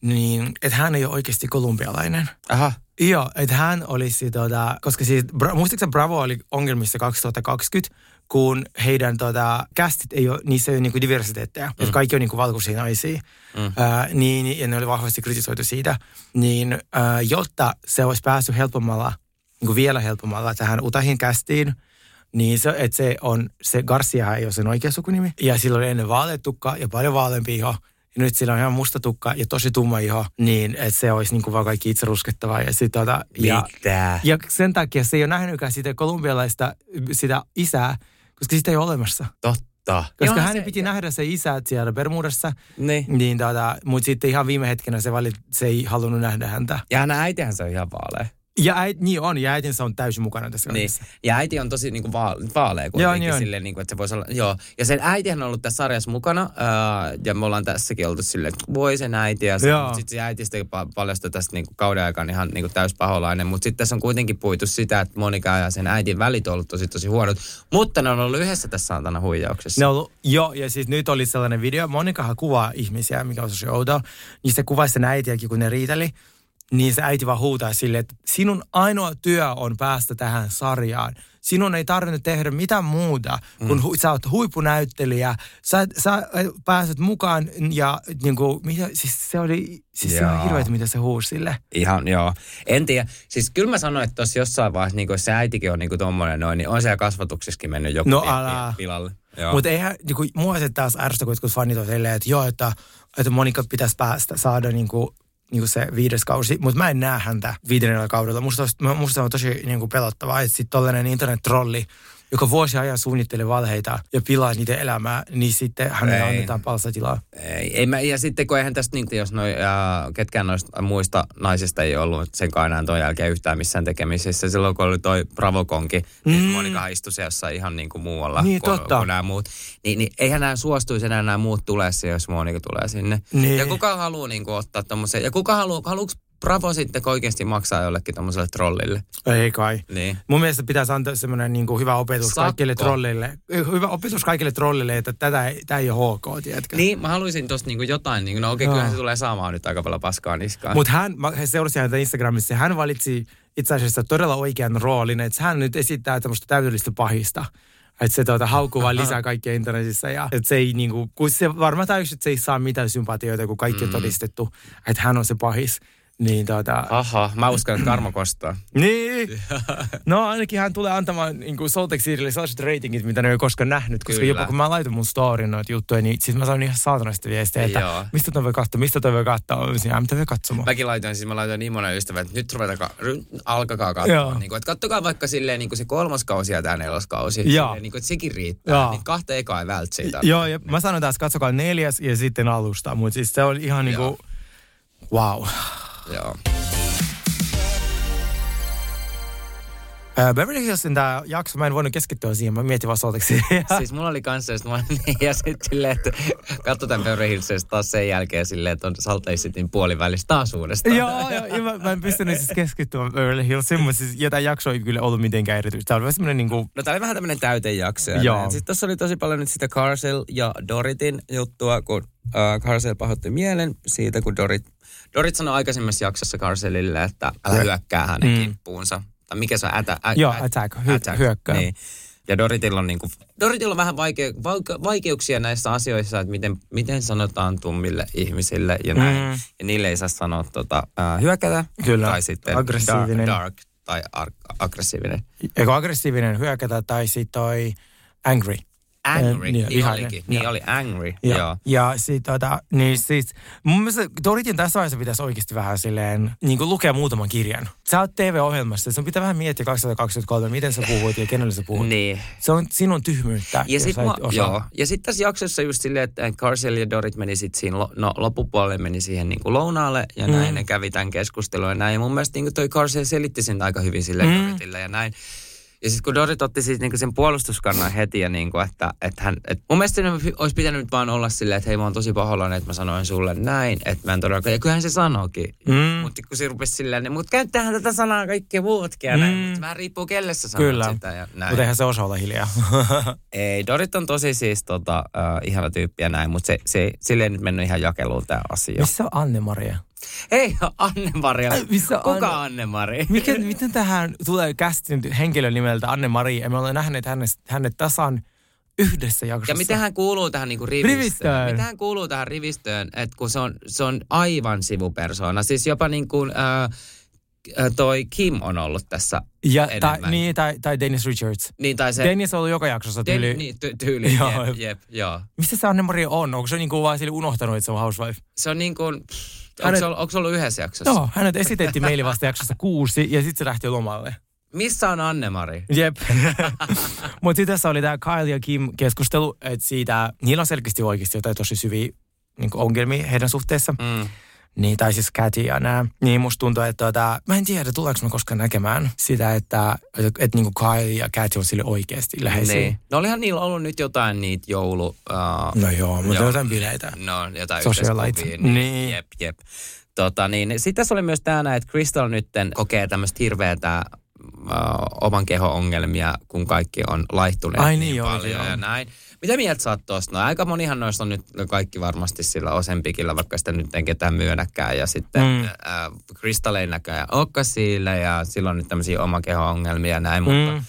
[SPEAKER 3] niin että hän ei ole oikeasti kolumbialainen.
[SPEAKER 4] Aha.
[SPEAKER 3] Joo, että hän olisi, tota, koska siis, Bra- Bravo oli ongelmissa 2020, kun heidän tota, kästit ei ole, niissä ei ole niinku diversiteetteja, mm. että kaikki on niinku valkoisia naisia, mm. ää, niin, ja ne oli vahvasti kritisoitu siitä, niin ää, jotta se olisi päässyt helpommalla, niinku vielä helpommalla tähän Utahin kästiin, niin se, että se on, se Garcia ei ole sen oikea sukunimi, ja sillä oli ennen vaaleatukka ja paljon vaaleampi iho, ja nyt sillä on ihan musta tukka ja tosi tumma iho, niin että se olisi niinku vaan kaikki itse ruskettavaa. Ja, sit, tota, ja,
[SPEAKER 4] Mitä?
[SPEAKER 3] ja sen takia se ei ole nähnytkään sitä kolumbialaista sitä isää, koska sitä ei ole olemassa.
[SPEAKER 4] Totta.
[SPEAKER 3] Koska
[SPEAKER 4] Joo,
[SPEAKER 3] hänen piti nähdä se isä siellä Bermudassa,
[SPEAKER 4] Niin.
[SPEAKER 3] niin tota, mutta sitten ihan viime hetkenä se, valit, se ei halunnut nähdä häntä.
[SPEAKER 4] Ja hänen äitihän se on ihan vaalea.
[SPEAKER 3] Ja äit, niin on, ja äitinsä on täysin mukana tässä
[SPEAKER 4] Niin. Ja äiti on tosi niinku vaale- vaalea kuitenkin
[SPEAKER 3] niin on.
[SPEAKER 4] silleen, niinku, että se voisi olla, joo. Ja sen äitihän on ollut tässä sarjassa mukana, ää, ja me ollaan tässäkin oltu silleen, että voi sen äiti, ja
[SPEAKER 3] Joo.
[SPEAKER 4] sitten sit se äiti sitten pa- paljastui tästä niinku kauden aikana ihan niinku täyspaholainen, mutta sitten tässä on kuitenkin puitu sitä, että Monika ja sen äitin välit on ollut tosi tosi huonot, mutta ne on ollut yhdessä tässä saatana huijauksessa.
[SPEAKER 3] Ne on ollut, joo, ja siis nyt oli sellainen video, Monikahan kuvaa ihmisiä, mikä on tosi outoa, niin se kuvasi sen äitiäkin, kun ne riiteli, niin se äiti vaan huutaa silleen, että sinun ainoa työ on päästä tähän sarjaan. Sinun ei tarvinnut tehdä mitään muuta, kun hu, sä oot huippunäyttelijä, sä, sä pääset mukaan ja niin kuin, mitä, siis se oli, siis se hirveätä, mitä se huusi sille.
[SPEAKER 4] Ihan, joo. En tiedä. Siis kyllä mä sanoin, että tuossa jossain vaiheessa, niin jos se äitikin on niin tommonen noin, niin on siellä kasvatuksessakin mennyt joku
[SPEAKER 3] No
[SPEAKER 4] pilalle.
[SPEAKER 3] Mutta eihän, niinku, mua se taas ärsytä, kun fanit on silleen, että joo, että, että Monika pitäisi päästä, saada niinku, niinku se viides kausi. Mutta mä en näe häntä viidennellä kaudella. Musta, musta on tosi niinku pelottavaa, että sitten tollainen internet-trolli, joka vuosi ajan suunnittelee valheita ja pilaa niiden elämää, niin sitten hänelle
[SPEAKER 4] Ei.
[SPEAKER 3] annetaan palstatilaa.
[SPEAKER 4] Ei, ei mä, ja sitten kun eihän tästä, niin, jos noi, ää, ketkään noista muista naisista ei ollut sen kai enää ton jälkeen yhtään missään tekemisissä. Silloin kun oli toi Bravokonki, mm. niin Monika istui se jossain ihan niin kuin muualla
[SPEAKER 3] Niin,
[SPEAKER 4] kuin,
[SPEAKER 3] totta.
[SPEAKER 4] kuin nämä muut. Niin, niin eihän nämä suostuisi enää nämä muut tulee siihen, jos Monika tulee sinne.
[SPEAKER 3] Niin.
[SPEAKER 4] Ja kuka haluaa niin kuin, ottaa tommosen, ja kuka haluaa, haluuks Bravo sitten oikeasti maksaa jollekin tommoselle trollille?
[SPEAKER 3] Ei kai.
[SPEAKER 4] Niin.
[SPEAKER 3] Mun mielestä pitäisi antaa semmoinen niin hyvä opetus
[SPEAKER 4] Sakko.
[SPEAKER 3] kaikille trollille. Hyvä opetus kaikille trollille, että tätä ei, tämä ei ole HK, tiedätkö?
[SPEAKER 4] Niin, mä haluaisin tosta niinku jotain, niinku, no okei,
[SPEAKER 3] Joo.
[SPEAKER 4] kyllähän se tulee saamaan nyt aika paljon paskaa niskaan.
[SPEAKER 3] Mutta hän, mä seurasin häntä Instagramissa, hän valitsi itse asiassa todella oikean roolin, että hän nyt esittää tämmöistä täydellistä pahista. Että se tuota, haukkuu vaan lisää kaikkia internetissä. Ja, että se ei niinku, kun se varmaan täysin, että se ei saa mitään sympatioita, kun kaikki on todistettu, että hän on se pahis. Niin tota,
[SPEAKER 4] Aha, mä uskon, että karma kostaa.
[SPEAKER 3] niin. No ainakin hän tulee antamaan niin kuin Soltex Serialille sellaiset ratingit, mitä ne ei ole koskaan nähnyt. Koska
[SPEAKER 4] Kyllä.
[SPEAKER 3] jopa kun mä laitoin mun storyn noita juttuja, niin siis mä sain ihan saatanasti viestejä, että
[SPEAKER 4] Joo.
[SPEAKER 3] mistä toi voi katsoa, mistä toi voi katsoa. Mä mitä voi katsomaan.
[SPEAKER 4] Mäkin laitoin, siis mä laitoin niin monen ystävän, että nyt ruvetakaa, ry, alkakaa katsoa. Niin kuin, että kattokaa vaikka silleen niin kuin se kolmas kausi ja tämä neloskausi.
[SPEAKER 3] Joo.
[SPEAKER 4] Silleen, niin kuin, että sekin riittää.
[SPEAKER 3] Joo.
[SPEAKER 4] Niin kahta ekaa ei vält siitä.
[SPEAKER 3] Joo, ja mä sanoin taas, katsokaa neljäs ja sitten alusta, mutta siis se oli ihan niinku, wow.
[SPEAKER 4] Joo.
[SPEAKER 3] Äh, Beverly Hillsin tää jakso, mä en voinut keskittyä siihen, mä mietin vaan solteksi.
[SPEAKER 4] Siis mulla oli kanssa, mä, ja sitten silleen, että katsotaan Beverly Hillsistä taas sen jälkeen silleen, että on Salt Lake Cityn puolivälissä taas uudestaan.
[SPEAKER 3] joo, joo, ja mä, mä en pystynyt siis keskittymään Beverly Hillsiin, mutta siis jotain jaksoa ei kyllä ollut mitenkään erityistä. Tämä oli vähän semmoinen niinku,
[SPEAKER 4] No tää oli vähän tämmönen täytejakso. ja
[SPEAKER 3] Joo.
[SPEAKER 4] Sitten tässä oli tosi paljon nyt sitä Carcel ja Doritin juttua, kun äh, Carcel pahoitti mielen siitä, kun Dorit, Dorit sanoi aikaisemmassa jaksossa Carcelille, että älä hyökkää hänen
[SPEAKER 3] Mm.
[SPEAKER 4] kimppuunsa. Tai mikä se on? Ätä, ä,
[SPEAKER 3] Joo,
[SPEAKER 4] ä-
[SPEAKER 3] attack, hy- hyökkää.
[SPEAKER 4] Niin. Ja Doritilla on, niinku, Doritilla on vähän vaike, vaike, vaikeuksia näissä asioissa, että miten, miten sanotaan tummille ihmisille ja näin.
[SPEAKER 3] Mm.
[SPEAKER 4] Ja niille ei saa sanoa tota, äh, hyökätä.
[SPEAKER 3] Kyllä,
[SPEAKER 4] Tai sitten
[SPEAKER 3] aggressiivinen.
[SPEAKER 4] Dark, dark tai ar- aggressiivinen.
[SPEAKER 3] eikö aggressiivinen hyökätä tai sitten toi angry.
[SPEAKER 4] Angry,
[SPEAKER 3] Eh,
[SPEAKER 4] niin,
[SPEAKER 3] vihainen,
[SPEAKER 4] olikin. Niin oli angry,
[SPEAKER 3] Ja,
[SPEAKER 4] joo.
[SPEAKER 3] ja sit, tota, niin siis, mun mielestä Doritin tässä vaiheessa pitäisi oikeasti vähän silleen, niin kuin lukea muutaman kirjan. Sä oot TV-ohjelmassa, sun pitää vähän miettiä 2023, miten sä puhut ja kenelle sä puhut.
[SPEAKER 4] Niin.
[SPEAKER 3] Se on sinun tyhmyyttä,
[SPEAKER 4] Ja sit joo. ja sitten tässä jaksossa just silleen, että Carcel ja Dorit meni sitten siinä, no loppupuolelle meni siihen niin kuin lounaalle ja
[SPEAKER 3] Mm.
[SPEAKER 4] näin, ne kävi tämän keskustelun ja näin. Ja mun mielestä niin kuin toi Carcel selitti sen aika hyvin sille
[SPEAKER 3] Mm.
[SPEAKER 4] Doritille ja näin. Ja sitten kun Dorit otti siis niinku sen puolustuskannan heti ja niinku, että, että hän, että mun mielestä olisi pitänyt nyt vaan olla silleen, että hei mä oon tosi pahoillani, että mä sanoin sulle näin, että mä en todellakaan, ja kyllähän se sanoikin.
[SPEAKER 3] Mm.
[SPEAKER 4] Mutta kun se rupesi silleen, niin, mutta käyttäähän tätä sanaa kaikki muutkin ja näin,
[SPEAKER 3] Mm.
[SPEAKER 4] mutta vähän riippuu kelle sä sanot
[SPEAKER 3] Kyllä,
[SPEAKER 4] sitä ja näin.
[SPEAKER 3] mutta eihän se osaa olla hiljaa.
[SPEAKER 4] Ei, Dorit on tosi siis tota, uh, ihana tyyppi ja näin, mutta se, se, sille ei nyt mennyt ihan jakeluun tämä asia.
[SPEAKER 3] Missä on Anne-Maria?
[SPEAKER 4] Ei, Anne-Mari. on-
[SPEAKER 3] missä
[SPEAKER 4] Kuka
[SPEAKER 3] Anne-
[SPEAKER 4] Anne-Mari?
[SPEAKER 3] Miten, miten tähän tulee kästin henkilön nimeltä Anne-Maria ja me nähneet hänet, hänet tasan yhdessä jaksossa?
[SPEAKER 4] Ja miten hän kuuluu tähän niinku rivistöön?
[SPEAKER 3] Rivistöön.
[SPEAKER 4] Miten hän kuuluu tähän rivistöön, että kun se on, se on aivan sivupersona. Siis jopa niin kuin äh, äh, toi Kim on ollut tässä
[SPEAKER 3] ja, tai, niin, tai, tai Dennis Richards.
[SPEAKER 4] Niin, tai se...
[SPEAKER 3] Dennis on ollut joka jaksossa
[SPEAKER 4] Den-
[SPEAKER 3] tyyli.
[SPEAKER 4] niin, ty- tyyli,
[SPEAKER 3] Joo.
[SPEAKER 4] jep, jep, joo.
[SPEAKER 3] Missä se Anne-Maria on? Onko se niinku vaan sille unohtanut, että se on housewife?
[SPEAKER 4] Se on niin kuin... Onko,
[SPEAKER 3] Hänet-
[SPEAKER 4] se ollut, onko se ollut yhdessä jaksossa?
[SPEAKER 3] Joo, hänet esitettiin meille vasta jaksossa kuusi ja sitten se lähti lomalle.
[SPEAKER 4] Missä on Anne-Mari?
[SPEAKER 3] Jep. Mutta sitten tässä oli tämä Kyle ja Kim keskustelu, että siitä, niillä on selkeästi oikeasti jotain tosi syviä niin ongelmia heidän suhteessa.
[SPEAKER 4] Mm.
[SPEAKER 3] Niin, tai siis Cathy ja nämä. Niin musta tuntuu, että tota, mä en tiedä, tuleeko me koskaan näkemään sitä, että, että, että niin Kyle ja Cathy on sille oikeasti läheisiä.
[SPEAKER 4] Niin. No olihan niillä ollut nyt jotain niitä joulu... Uh,
[SPEAKER 3] No joo, mutta jotain bileitä.
[SPEAKER 4] No, jotain
[SPEAKER 3] Socialite.
[SPEAKER 4] yhteiskuvia.
[SPEAKER 3] Niin.
[SPEAKER 4] Jep, jep. Tota, niin. Sitten tässä oli myös tämä, että Crystal nytten kokee tämmöistä hirveätä uh, oman kehon ongelmia, kun kaikki on laihtuneet
[SPEAKER 3] Ai
[SPEAKER 4] niin,
[SPEAKER 3] niin, joo,
[SPEAKER 4] paljon
[SPEAKER 3] joo.
[SPEAKER 4] ja näin. Mitä mieltä sä oot tosta? No aika monihan noista on nyt kaikki varmasti sillä osempikillä, vaikka sitä nyt ei ketään myönnäkään. Ja sitten
[SPEAKER 3] Mm.
[SPEAKER 4] äh, Crystal ei näköjään olekaan sillä ja silloin nyt tämmöisiä oman kehon ongelmia ja näin, mutta
[SPEAKER 3] Mm.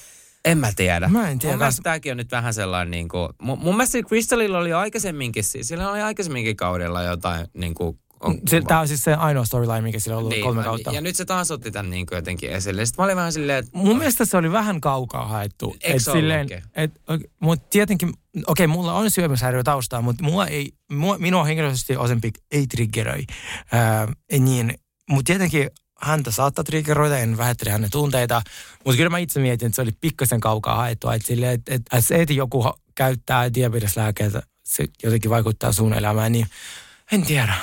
[SPEAKER 4] en mä tiedä.
[SPEAKER 3] Mä en tiedä.
[SPEAKER 4] Mun mielestä tämäkin on nyt vähän sellainen, niin kuin, mun, mun mielestä Crystalilla oli aikaisemminkin, si- sillä oli aikaisemminkin kaudella jotain, niin kuin, on,
[SPEAKER 3] Se, tämä on siis se ainoa storyline, mikä sillä on ollut
[SPEAKER 4] niin,
[SPEAKER 3] kolme
[SPEAKER 4] ja-
[SPEAKER 3] kautta.
[SPEAKER 4] Ja nyt se taas otti tämän niin kuin jotenkin esille. Sitten mä olin vähän silleen, että
[SPEAKER 3] Mun mielestä se oli vähän kaukaa haettu.
[SPEAKER 4] Eikö se ollutkin?
[SPEAKER 3] et, mutta tietenkin, okei, mulla on syömishäiriö taustaa, mutta mua ei, mua, minua henkilökohtaisesti Ozempic ei triggeröi. Ää, niin, mutta tietenkin häntä saattaa triggeroida, en vähättele hänen tunteita, mutta kyllä mä itse mietin, että se oli pikkasen kaukaa haettu. Että, sille, että, että se, että joku ha- käyttää diabeteslääkkeitä, se jotenkin vaikuttaa sun elämään, niin en tiedä.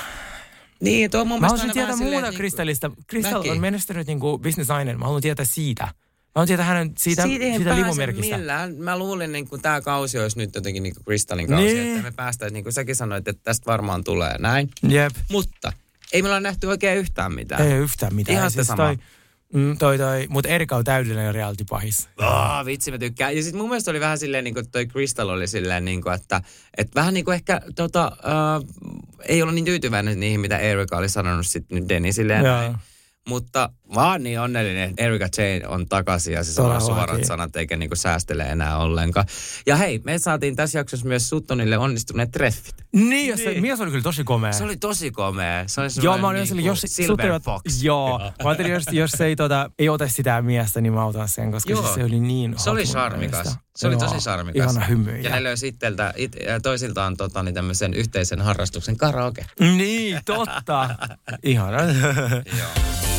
[SPEAKER 4] Niin, tuo on mun
[SPEAKER 3] Mä haluaisin tietää muuta
[SPEAKER 4] että
[SPEAKER 3] Kristallista. Kristall on menestynyt niin kuin bisnesnainen. Mä haluan tietää siitä. Mä haluan tietää hänen siitä,
[SPEAKER 4] siitä,
[SPEAKER 3] limumerkistä.
[SPEAKER 4] millään. Mä luulin, niin kun tämä kausi olisi nyt jotenkin niin kuin Crystalin kausi,
[SPEAKER 3] Niin.
[SPEAKER 4] että me päästäisiin, niin kuin säkin sanoit, että tästä varmaan tulee näin.
[SPEAKER 3] Jep.
[SPEAKER 4] Mutta ei me olla nähty oikein yhtään mitään.
[SPEAKER 3] Ei yhtään mitään.
[SPEAKER 4] Ihan
[SPEAKER 3] Ja
[SPEAKER 4] sitä samaa.
[SPEAKER 3] Toi, mm, toi, toi, mutta Erika on täydellinen reality pahis.
[SPEAKER 4] Oh, vitsi, mä tykkään. Ja sitten mun mielestä oli vähän silleen, niin kuin toi Crystal oli silleen, niin kuin, että, että vähän niin kuin ehkä tota, uh, ei ollut niin tyytyväinen niihin, mitä Erika oli sanonut sitten nyt Denisille ja Mutta vaan niin onnellinen, että Erika Jane on takaisin ja se sanoo
[SPEAKER 3] Todellakin.
[SPEAKER 4] suorat sanat eikä niinku säästele enää ollenkaan. Ja hei, me saatiin tässä jaksossa myös Suttonille onnistuneet treffit.
[SPEAKER 3] Niin, ja se mies oli kyllä tosi komea.
[SPEAKER 4] Se oli tosi komea. Se oli
[SPEAKER 3] Joo, mä olin
[SPEAKER 4] niinku
[SPEAKER 3] jos
[SPEAKER 4] Silver
[SPEAKER 3] suttelut-
[SPEAKER 4] Fox.
[SPEAKER 3] Joo, mä ajattelin, jos, jos se ei, tota, ei ota sitä miestä, niin mä otan sen, koska
[SPEAKER 4] Joo.
[SPEAKER 3] siis se oli niin
[SPEAKER 4] Se oli charmikas. Se oli tosi charmikas.
[SPEAKER 3] Ihana hymy.
[SPEAKER 4] Ja ne löysi itseltä, it, toisiltaan tota, niin tämmöisen yhteisen harrastuksen karaoke.
[SPEAKER 3] Niin, totta. Ihana.
[SPEAKER 4] Joo.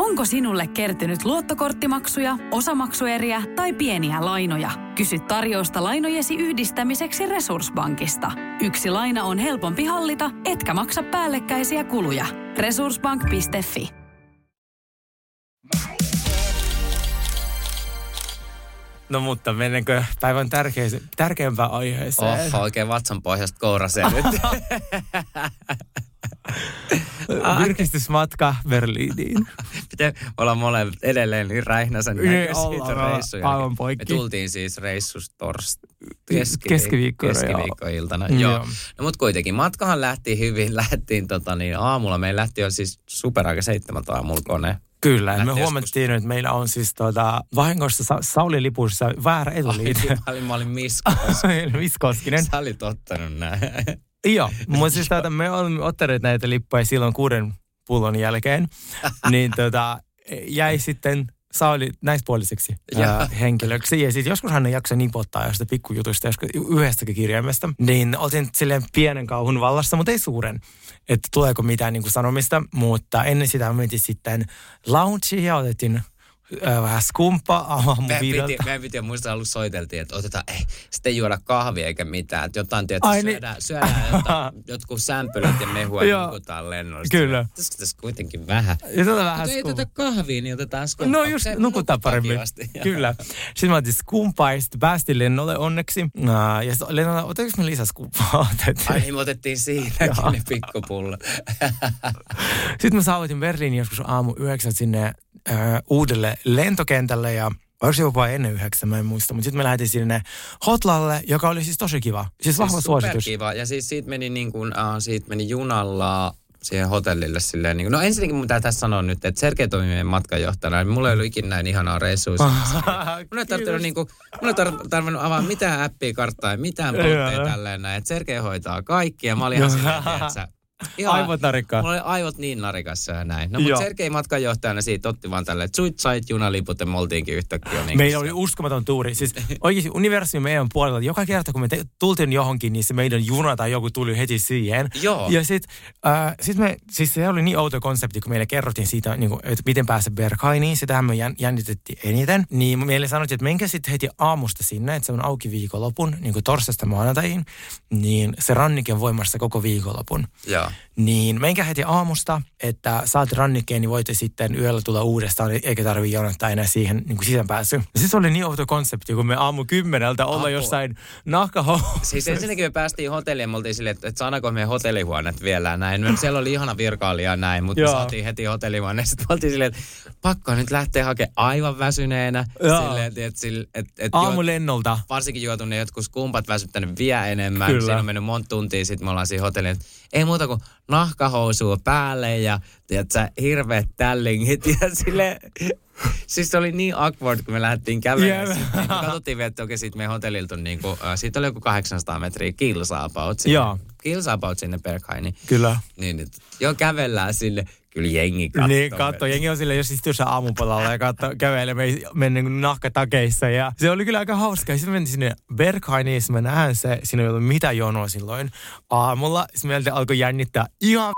[SPEAKER 7] Onko sinulle kertynyt luottokorttimaksuja, osamaksueriä tai pieniä lainoja? Kysy tarjousta lainojesi yhdistämiseksi Resurssbankista. Yksi laina on helpompi hallita, etkä maksa päällekkäisiä kuluja. Resurssbank.fi
[SPEAKER 3] No mutta mennäänkö päivän tärkeis- tärkeimpään aiheeseen?
[SPEAKER 4] Oho, oikein vatsan pohjasta kourasee nyt.
[SPEAKER 3] Virkistysmatka Berliiniin.
[SPEAKER 4] Miten me ollaan molemmat edelleen niin räihnäsen
[SPEAKER 3] aivan
[SPEAKER 4] jälkeen.
[SPEAKER 3] poikki.
[SPEAKER 4] Me tultiin siis reissusta torst... keskiviik-
[SPEAKER 3] Keskiviikkona, joo.
[SPEAKER 4] keskiviikkoiltana.
[SPEAKER 3] Joo.
[SPEAKER 4] Joo. No mut kuitenkin, matkahan lähti hyvin. Lähtiin tota niin, aamulla. Meillä lähti jo siis superaika seitsemältä aamulla kone.
[SPEAKER 3] Kyllä, ja me
[SPEAKER 4] Lähti
[SPEAKER 3] huomattiin, että meillä on siis tuota, vahingossa Sa- Sauli lipussa väärä etuliite.
[SPEAKER 4] Mä olin, mä olin Misko.
[SPEAKER 3] Miss Koskinen.
[SPEAKER 4] Sä olit ottanut näin.
[SPEAKER 3] Joo, mutta siis tuota, me olemme ottaneet näitä lippuja silloin kuuden pullon jälkeen, niin tota, jäi sitten Sauli näispuoliseksi
[SPEAKER 4] Joo.
[SPEAKER 3] ää, henkilöksi. Ja sitten joskus hän ei jaksa nipottaa jostain pikkujutusta, joskus yhdestäkin kirjaimesta. Niin oltiin silleen pienen kauhun vallassa, mutta ei suuren, että tuleeko mitään niin kuin sanomista. Mutta ennen sitä mentiin sitten loungeen ja otettiin ää, vähän skumppaa aamu
[SPEAKER 4] Meidän piti, meidän piti muistaa, alussa soiteltiin, että otetaan, ei, sitten ei juoda kahvia eikä mitään. Että jotain, tietysti,
[SPEAKER 3] Ai niin.
[SPEAKER 4] syödään, syödään jotain, jotkut sämpylät ja mehua ja nukutaan lennolla.
[SPEAKER 3] Kyllä.
[SPEAKER 4] Tässä tässä kuitenkin vähän.
[SPEAKER 3] Ja tota vähän
[SPEAKER 4] Mutta ei tätä kahvia, niin otetaan skumppaa.
[SPEAKER 3] No just,
[SPEAKER 4] Se
[SPEAKER 3] nukuttaa paremmin.
[SPEAKER 4] kivasti.
[SPEAKER 3] Kyllä. Sitten mä otin skumpaa ja sitten päästiin lennolle onneksi. Ää, Ja sitten lennolle, otetaanko me lisää skumpaa? Otettiin.
[SPEAKER 4] Ai niin, me otettiin siinäkin ne pikkupullo.
[SPEAKER 3] Sitten mä saavutin Berliinin joskus aamu yhdeksän sinne uudelle lentokentälle ja Oliko se jopa ennen yhdeksän, mä en muista. Mutta sitten me lähdettiin sinne Hotlalle, joka oli siis tosi kiva. Siis vahva
[SPEAKER 4] Siis
[SPEAKER 3] suositus.
[SPEAKER 4] superkiva. Ja siis siitä meni, niin kuin, uh, siitä meni junalla siihen hotellille silleen. Niin kuin, no ensinnäkin mun pitää tässä sanoa nyt, että Sergei toimi meidän matkanjohtajana. Niin mulla ei ollut ikinä näin ihanaa reissua. Mun ei tarvinnut, niin kuin, mun ei tar- tarvinnut avaa mitään appia, karttaa ja mitään puutteita tälleen näin. Että Sergei hoitaa kaikki ja mä olin ihan silleen, että Ihan-
[SPEAKER 3] Aivot narikkaa.
[SPEAKER 4] Mulla oli aivot niin narikassa ja näin. No
[SPEAKER 3] Joo.
[SPEAKER 4] mutta Sergei matkanjohtajana siitä otti vaan tälleen, että suit sait junaliput ja me oltiinkin yhtäkkiä. Niin
[SPEAKER 3] Meillä oli uskomaton tuuri. Siis oikeasti universumi meidän puolella. Joka kerta, kun me te- tultiin johonkin, niin se meidän juna tai joku tuli heti siihen.
[SPEAKER 4] Joo.
[SPEAKER 3] Ja sitten äh, sit me, siis se oli niin outo konsepti, kun meille kerrottiin siitä, niin kuin, että miten päästä Berghainiin. Sitähän me jän, jännitettiin eniten. Niin meille sanottiin, että menkää sitten heti aamusta sinne, että se on auki viikonlopun, niin kuin torstaista maanantaihin. Niin se rannike on voimassa koko viikonlopun.
[SPEAKER 4] Joo.
[SPEAKER 3] Niin menkää heti aamusta, että saat rannikkeen, niin voitte sitten yöllä tulla uudestaan, eikä tarvitse jonottaa enää siihen niin kuin sisäänpääsy. Ja se oli niin outo konsepti, kun me aamu kymmeneltä olla
[SPEAKER 4] Apua.
[SPEAKER 3] jossain nahkahousuissa.
[SPEAKER 4] Siis ensinnäkin me päästiin hotelliin me oltiin silleen, että, että saadaanko meidän hotellihuoneet vielä näin. Me, siellä oli ihana virkailija ja näin, mutta me
[SPEAKER 3] Joo.
[SPEAKER 4] saatiin heti hotellihuoneen. Sitten me oltiin silleen, että pakko nyt lähteä hakemaan aivan väsyneenä.
[SPEAKER 3] Joo.
[SPEAKER 4] Silleen, että, että, että, että
[SPEAKER 3] Aamulennolta.
[SPEAKER 4] varsinkin juotu ne jotkut skumpat väsyttänyt vielä enemmän.
[SPEAKER 3] Kyllä.
[SPEAKER 4] Siinä on mennyt monta tuntia, sitten me ollaan siinä hotelliin, että ei muuta kuin nahkahousua päälle ja tiedätkö, hirveät tällingit ja sille Siis se oli niin awkward, kun me lähdettiin kävelemään. Yeah. Katsottiin vielä, että okei, siitä meidän hotellilta on niinku, äh, siitä oli joku 800 metriä kilsa about
[SPEAKER 3] Joo.
[SPEAKER 4] sinne. Kilsa about sinne Berghainiin.
[SPEAKER 3] Kyllä.
[SPEAKER 4] Niin, nyt, joo, kävellään sinne. Kyllä jengi katsoo.
[SPEAKER 3] Niin, katso, jengi on sille, jos istuu aamupalalla ja katso, kävelee me mennä niin nahkatakeissa. Ja se oli kyllä aika hauska. Sitten me mentiin sinne Berghainiin, mä näen se, siinä ei ollut mitään jonoa silloin aamulla. Sitten meiltä alkoi jännittää ihan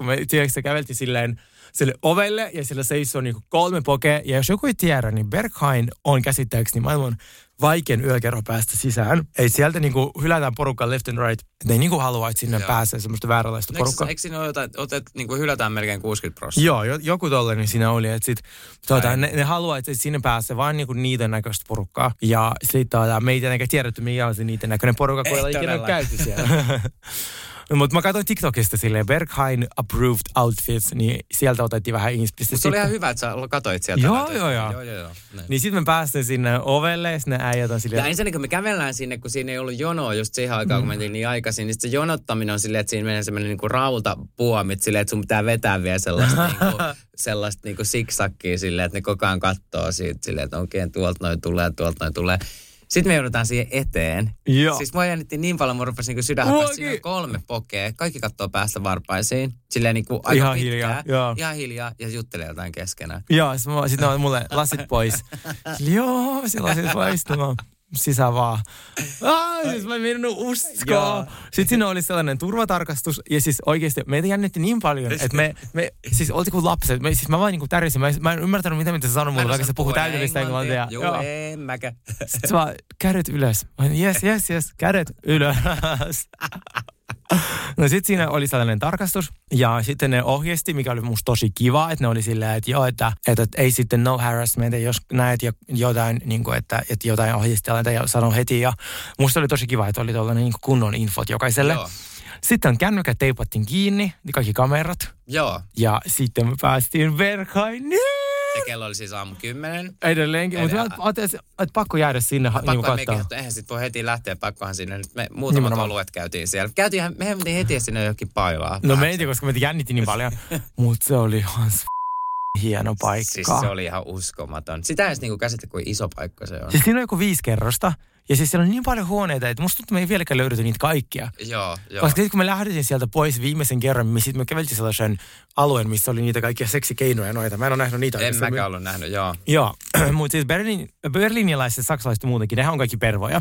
[SPEAKER 3] kun me tiedätkö, käveltiin silleen sille ovelle ja siellä seisoo niinku kolme pokea. Ja jos joku ei tiedä, niin Berghain on käsittääkseni maailman vaikein yökerho päästä sisään. Ei sieltä niinku hylätään porukkaa left and right. Ne ei niinku halua, että sinne
[SPEAKER 4] Joo.
[SPEAKER 3] pääsee semmoista vääränlaista porukkaa.
[SPEAKER 4] eikö siinä ole jotain, otet, niin kuin hylätään melkein 60 prosenttia?
[SPEAKER 3] Joo, jo, joku tollainen siinä oli, että sit, tuota, ne, ne haluaa, että sinne pääsee vain niinku niiden näköistä porukkaa. Ja sit tuota, me ei tietenkään tiedetty, mikä on se niiden näköinen porukka, kun
[SPEAKER 4] Ei
[SPEAKER 3] ei ole ikinä käyty siellä. no, mutta mä katsoin TikTokista silleen Berghain approved outfits, niin sieltä otettiin vähän inspistä.
[SPEAKER 4] Se oli ihan hyvä, että sä katsoit sieltä.
[SPEAKER 3] Joo,
[SPEAKER 4] näitä.
[SPEAKER 3] joo, joo.
[SPEAKER 4] joo, joo, joo. Näin.
[SPEAKER 3] Niin sitten me päästiin sinne ovelle, ja sitten ne äijät on
[SPEAKER 4] Ja
[SPEAKER 3] silleen...
[SPEAKER 4] ensinnäkin kun me kävellään sinne, kun siinä ei ollut jonoa just siihen aikaan, kun mentiin niin aikaisin, niin se jonottaminen on silleen, että siinä menee semmoinen niinku rautapuomit silleen, että sun pitää vetää vielä sellaista, niinku, sellaista niinku siksakkiä silleen, että ne koko ajan kattoo siitä silleen, että oikein tuolta noin tulee, tuolta noin tulee. Sitten me joudutaan siihen eteen.
[SPEAKER 3] Joo.
[SPEAKER 4] Siis mua jännitti niin paljon, mun rupesi niinku sydän. Siinä on kolme pokea. Kaikki kattoo päästä varpaisiin. Silleen niinku aika
[SPEAKER 3] Ihan
[SPEAKER 4] pitkään.
[SPEAKER 3] hiljaa, joo.
[SPEAKER 4] Ihan hiljaa ja juttelee jotain keskenään.
[SPEAKER 3] Joo, sitten sit on mulle lasit pois. Joo, se lasit pois. No, mä sisään vaan. Ah, siis mä en mennyt uskoa.
[SPEAKER 4] Joo.
[SPEAKER 3] Sitten siinä oli sellainen turvatarkastus. Ja siis oikeasti meitä jännitti niin paljon, että me, me siis oltiin kuin lapset. Me, siis mä vaan niinku tärisin. Mä, mä en ymmärtänyt, mitä, mitä se sanoi mulle, vaikka se puhuu täydellistä englantia.
[SPEAKER 4] Joo, en mäkä.
[SPEAKER 3] Sitten vaan kädet ylös. Mä Yes, yes, yes, kädet ylös. No sitten siinä oli sellainen tarkastus ja sitten ne ohjeisti, mikä oli musta tosi kiva, että ne oli silleen, että joo, että, että, että ei sitten no harassment, jos näet jo- jotain, niin kuin, että, että jotain ohjeistellaan ja sanoo heti. Ja musta oli tosi kiva, että oli tuollainen niin kunnon infot jokaiselle.
[SPEAKER 4] Joo.
[SPEAKER 3] Sitten kännykät teipattiin kiinni, kaikki kamerat.
[SPEAKER 4] Joo.
[SPEAKER 3] Ja sitten me päästiin verkkoon.
[SPEAKER 4] Ja kello oli siis aamu kymmenen.
[SPEAKER 3] Edelleenkin, mutta mä ajattelin, että pakko jäädä sinne niin
[SPEAKER 4] Pakko mekin,
[SPEAKER 3] katsoa.
[SPEAKER 4] eihän sit voi heti lähteä, pakkohan sinne. Nyt me muutamat
[SPEAKER 3] Nimenomaan.
[SPEAKER 4] oluet käytiin siellä. Käytiin, mehän mentiin heti sinne johonkin pailaan.
[SPEAKER 3] No mentiin, koska meitä jännitti niin paljon. Mutta se oli ihan hieno paikka.
[SPEAKER 4] Siis se oli ihan uskomaton. Sitä ei niinku käsitä, kuin iso paikka se on.
[SPEAKER 3] Siis siinä on joku viisi kerrosta. Ja siis siellä on niin paljon huoneita, että musta tuntuu, että me ei vieläkään löydetty niitä kaikkia.
[SPEAKER 4] Joo, joo.
[SPEAKER 3] Koska sitten kun me lähdettiin sieltä pois viimeisen kerran, niin sitten me käveltiin sellaisen alueen, missä oli niitä kaikkia seksikeinoja noita. Mä en ole nähnyt niitä.
[SPEAKER 4] En mäkään ollut nähnyt, joo.
[SPEAKER 3] Joo, mutta siis Berliin, berliinilaiset saksalaiset muutenkin, nehän on kaikki pervoja.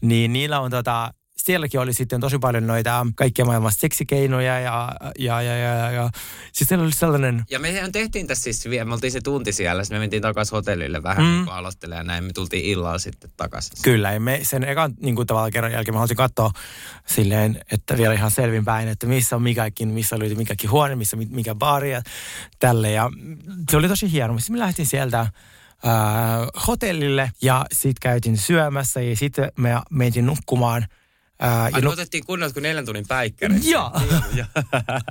[SPEAKER 3] Niin niillä on tota, sielläkin oli sitten tosi paljon noita kaikkia maailman seksikeinoja ja, ja, ja, ja, ja, ja. Siis siellä oli sellainen,
[SPEAKER 4] Ja mehän tehtiin tässä siis, vielä- me oltiin se tunti siellä, sitten me mentiin takaisin hotellille vähän mm. niin aloittelemaan ja näin. Me tultiin illalla sitten takaisin.
[SPEAKER 3] kyllä, ja me sen ekan niin kuin tavallaan kerran jälkeen mä halusin katsoa silleen, että vielä ihan selvinpäin, että missä on mikäkin, missä oli mikäkin huone, missä mi- mikä baari ja tälle. Ja se oli tosi hieno. Sitten me lähtiin sieltä ää, hotellille ja sitten käytiin syömässä ja sitten me mentiin nukkumaan. Ää, ja nuk-
[SPEAKER 4] otettiin kunnolta kuin neljän tunnin päikkäri.
[SPEAKER 3] Joo.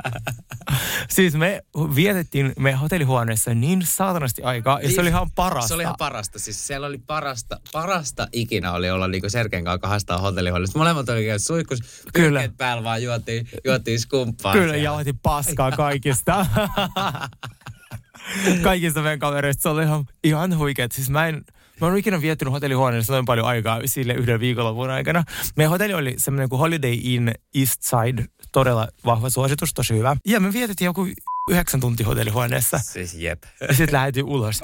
[SPEAKER 3] siis me vietettiin me hotellihuoneessa niin saatanasti aikaa ja se oli ihan parasta.
[SPEAKER 4] Se oli ihan parasta. Siis siellä oli parasta, parasta ikinä oli olla niinku Serken kanssa kahdestaan hotellihuoneessa. Molemmat oli käynyt suihkus,
[SPEAKER 3] Kyllä.
[SPEAKER 4] päällä vaan juotiin, juotiin skumppaa.
[SPEAKER 3] Kyllä,
[SPEAKER 4] siellä.
[SPEAKER 3] jauhetin paskaa kaikista. kaikista meidän kavereista. Se oli ihan, ihan huikeet. Siis mä en, Mä oon ikinä viettänyt hotellihuoneessa noin paljon aikaa sille yhden viikonlopun aikana. Meidän hotelli oli semmoinen kuin Holiday Inn East Side. Todella vahva suositus, tosi hyvä. Ja me vietettiin joku yhdeksän tunti hotellihuoneessa.
[SPEAKER 4] Siis jep.
[SPEAKER 3] Ja sitten lähdettiin ulos.